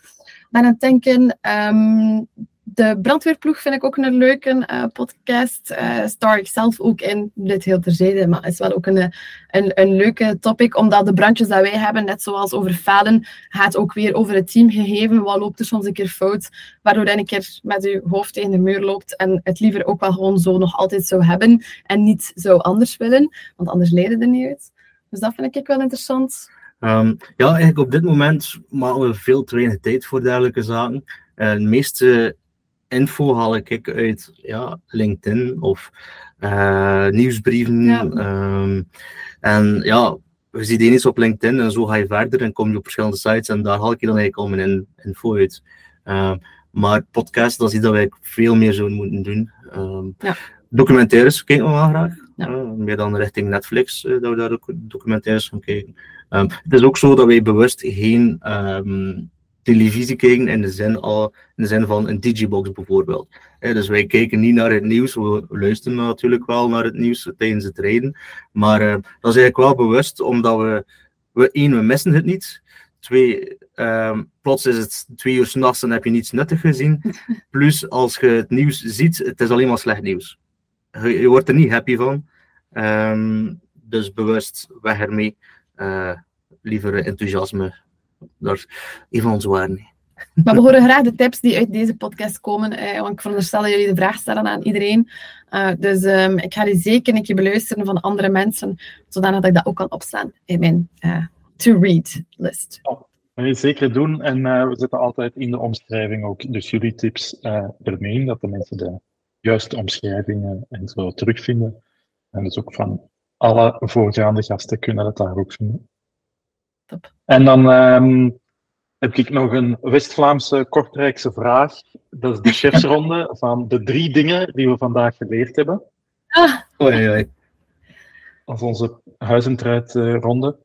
Ben aan het denken, ehm, de brandweerploeg vind ik ook een leuke eh, podcast. Eh star ik zelf ook in, dit heel terzijde, maar is wel ook een, een, een leuke topic, omdat de brandjes dat wij hebben, net zoals over falen, gaat ook weer over het teamgegeven. Wat loopt er soms een keer fout, waardoor je een keer met je hoofd tegen de muur loopt en het liever ook wel gewoon zo nog altijd zou hebben en niet zou anders willen, want anders leiden er niet uit. Dus dat vind ik wel interessant. Ehm, ja, eigenlijk op dit moment maken we veel te weinig tijd voor dergelijke zaken. Eh, de meeste info haal ik uit ja, LinkedIn of eh, nieuwsbrieven. Ja. Ehm, en ja, je ziet eens op LinkedIn en zo ga je verder en kom je op verschillende sites en daar haal ik je dan eigenlijk al mijn in- info uit. Ehm, maar podcast, dat is iets dat wij veel meer zouden moeten doen. Ja. Documentaires kijken we wel graag. Ja. Meer dan richting Netflix, eh, dat we daar ook documentaires gaan kijken. Het is ook zo dat wij bewust geen televisie kijken in de, zin al, in de zin van een digibox bijvoorbeeld. Eh, dus wij kijken niet naar het nieuws, we luisteren natuurlijk wel naar het nieuws tijdens het rijden, maar eh, dat is eigenlijk wel bewust omdat we, we één, we missen het niet. Twee, ehm, plots is het twee uur s'nachts en heb je niets nuttig gezien. Plus, als je het nieuws ziet, het is alleen maar slecht nieuws. Je, je wordt er niet happy van. Ehm, dus bewust weg ermee. Eh, liever enthousiasme. Daar een van onze waarden. Maar we horen graag de tips die uit deze podcast komen, eh, want ik veronderstel dat jullie de vraag stellen aan iedereen. Eh, dus ehm, ik ga die zeker een keer beluisteren van andere mensen, zodat ik dat ook kan opslaan in mijn eh, to-read list. Wil je zeker doen. En eh, we zetten altijd in de omschrijving ook dus jullie tips eh ermee in, dat de mensen de juiste omschrijvingen en zo terugvinden. En dus ook van alle voorgaande gasten kunnen dat daar ook vinden. Top. En dan ehm, heb ik nog een West-Vlaamse Kortrijkse vraag. Dat is de chefsronde van de drie dingen die we vandaag geleerd hebben. Ah, Oei, oei. Dat is onze huisentruid-ronde.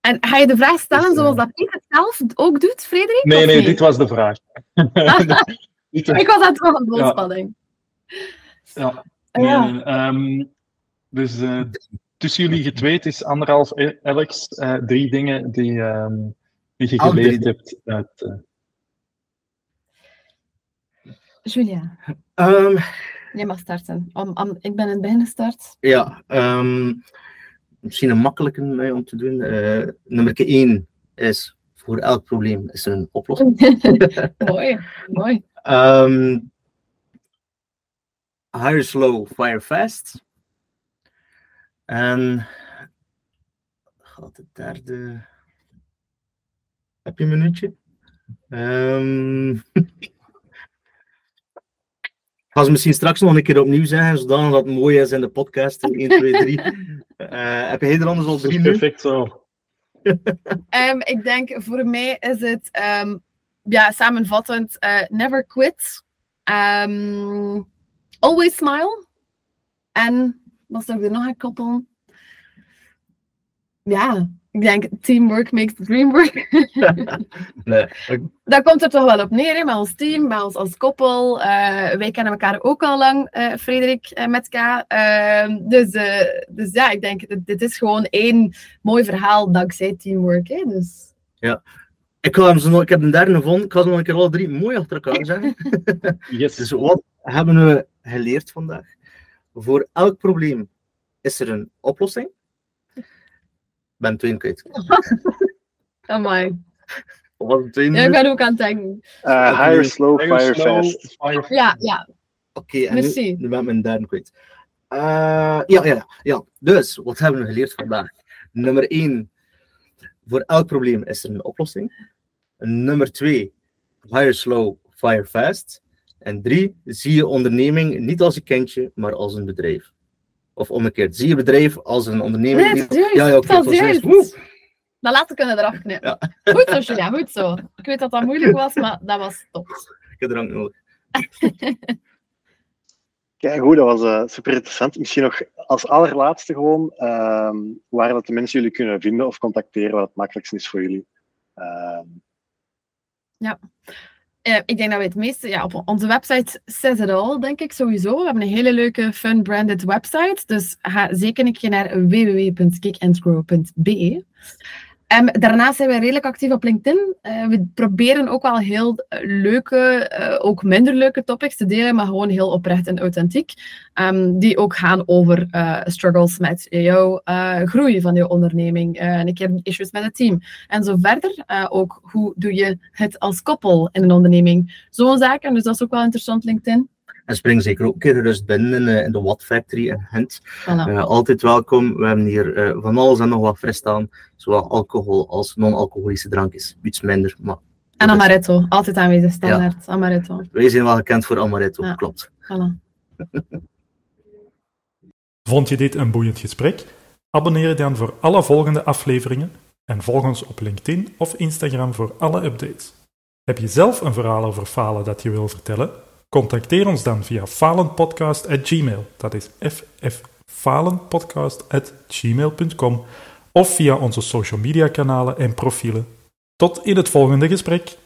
en ga je de vraag stellen eh, zoals dat Piet het zelf ook doet, Frederik? Nee, nee, dit was de vraag. Ik was aan het wachten op spanning. ja. Ja. Nee, ehm, dus eh, tussen jullie getweet is anderhalf e- Alex. eh, drie dingen die, ehm, die je geleerd hebt uit. eh, Julia, Ehm, jij mag starten. Om, om, ik ben in het begin gestart. ja, ehm, misschien een makkelijke mee om te doen. Eh, nummer 1 is voor elk probleem is er een oplossing. mooi, mooi. Ehm hire slow, fire fast. En gaat de derde. Heb je een minuutje? Ehm Ik ga ze misschien straks nog een keer opnieuw zeggen, zodat het mooi is in de podcast. 1, 2, 3. Eh heb jij er anders al drie nu? Perfect zo. Ehm, ik denk voor mij is het ehm, ja, samenvattend: eh, never quit. Ehm, always smile. En ik er nog aan koppelen? Ja, ik denk teamwork makes the dream work. Nee, ik- Daar komt het toch wel op neer, hè, met ons team, met ons als koppel. Eh, wij kennen elkaar ook al lang, eh, Frederik en met K. Ehm, dus, eh, dus ja, ik denk, dit, dit is gewoon één mooi verhaal dankzij teamwork. Hè, dus. ik, ga hem zo nog, ik heb een derde gevonden. Ik ga ze nog een keer alle drie mooi achter elkaar zeggen. Yes. Dus wat hebben we geleerd vandaag? Voor elk probleem is er een oplossing. Ik ben twee kwijt. Amai. Wat was het tweede? Ja, ik ben ook aan het denken. Eh, hire slow, Fire fire slow, fast. fire Ja, ja. Oké, en nu, ben ik mijn derde kwijt. Eh, ja, ja, ja. Dus, wat hebben we geleerd vandaag? Nummer 1. Voor elk probleem is er een oplossing. Nummer 2. Hire slow, fire fast. En 3. Zie je onderneming niet als een kindje, maar als een bedrijf. Of omgekeerd, zie je bedrijf als een onderneming. Nee, niet-. Ja, ja, oké. Woe! Dat laatste kunnen we eraf knippen. Goed zo, Julia, goed zo. Ik weet dat dat moeilijk was, maar dat was top. Ik heb drank nodig. Kijk, goed, dat was eh, super interessant. Misschien nog als allerlaatste gewoon, ehm, waar dat de mensen jullie kunnen vinden of contacteren, wat het makkelijkst is voor jullie. Ehm, Eh, ik denk dat we het meeste, ja, op onze website says it all, denk ik sowieso. We hebben een hele leuke, fun-branded website. Dus ga zeker een keer naar www.kickandgrow.be. Ehm, daarnaast zijn we redelijk actief op LinkedIn. Eh, we proberen ook wel heel eh, leuke, eh, ook minder leuke topics te delen, maar gewoon heel oprecht en authentiek. Ehm, die ook gaan over struggles met jouw groei van je onderneming. en een keer issues met het team. En zo verder. Ook hoe doe je het als koppel in een onderneming. Zo'n zaken. Dus dat is ook wel interessant, LinkedIn. En spring zeker ook een keer gerust binnen in, eh, in de Watt Factory in Gent. Voilà. Eh, altijd welkom. We hebben hier eh, van alles en nog wat fris staan. Zowel alcohol als non-alcoholische drankjes. Iets minder, maar En amaretto. Altijd aanwezig, standaard. Amaretto. wij zijn wel gekend voor amaretto. Ja. Klopt. Voilà. Vond je dit een boeiend gesprek? Abonneer je dan voor alle volgende afleveringen en volg ons op LinkedIn of Instagram voor alle updates. Heb je zelf een verhaal over falen dat je wil vertellen? Contacteer ons dan via falenpodcast.gmail, dat is fffalenpodcast.gmail.com of via onze social media kanalen en profielen. Tot in het volgende gesprek.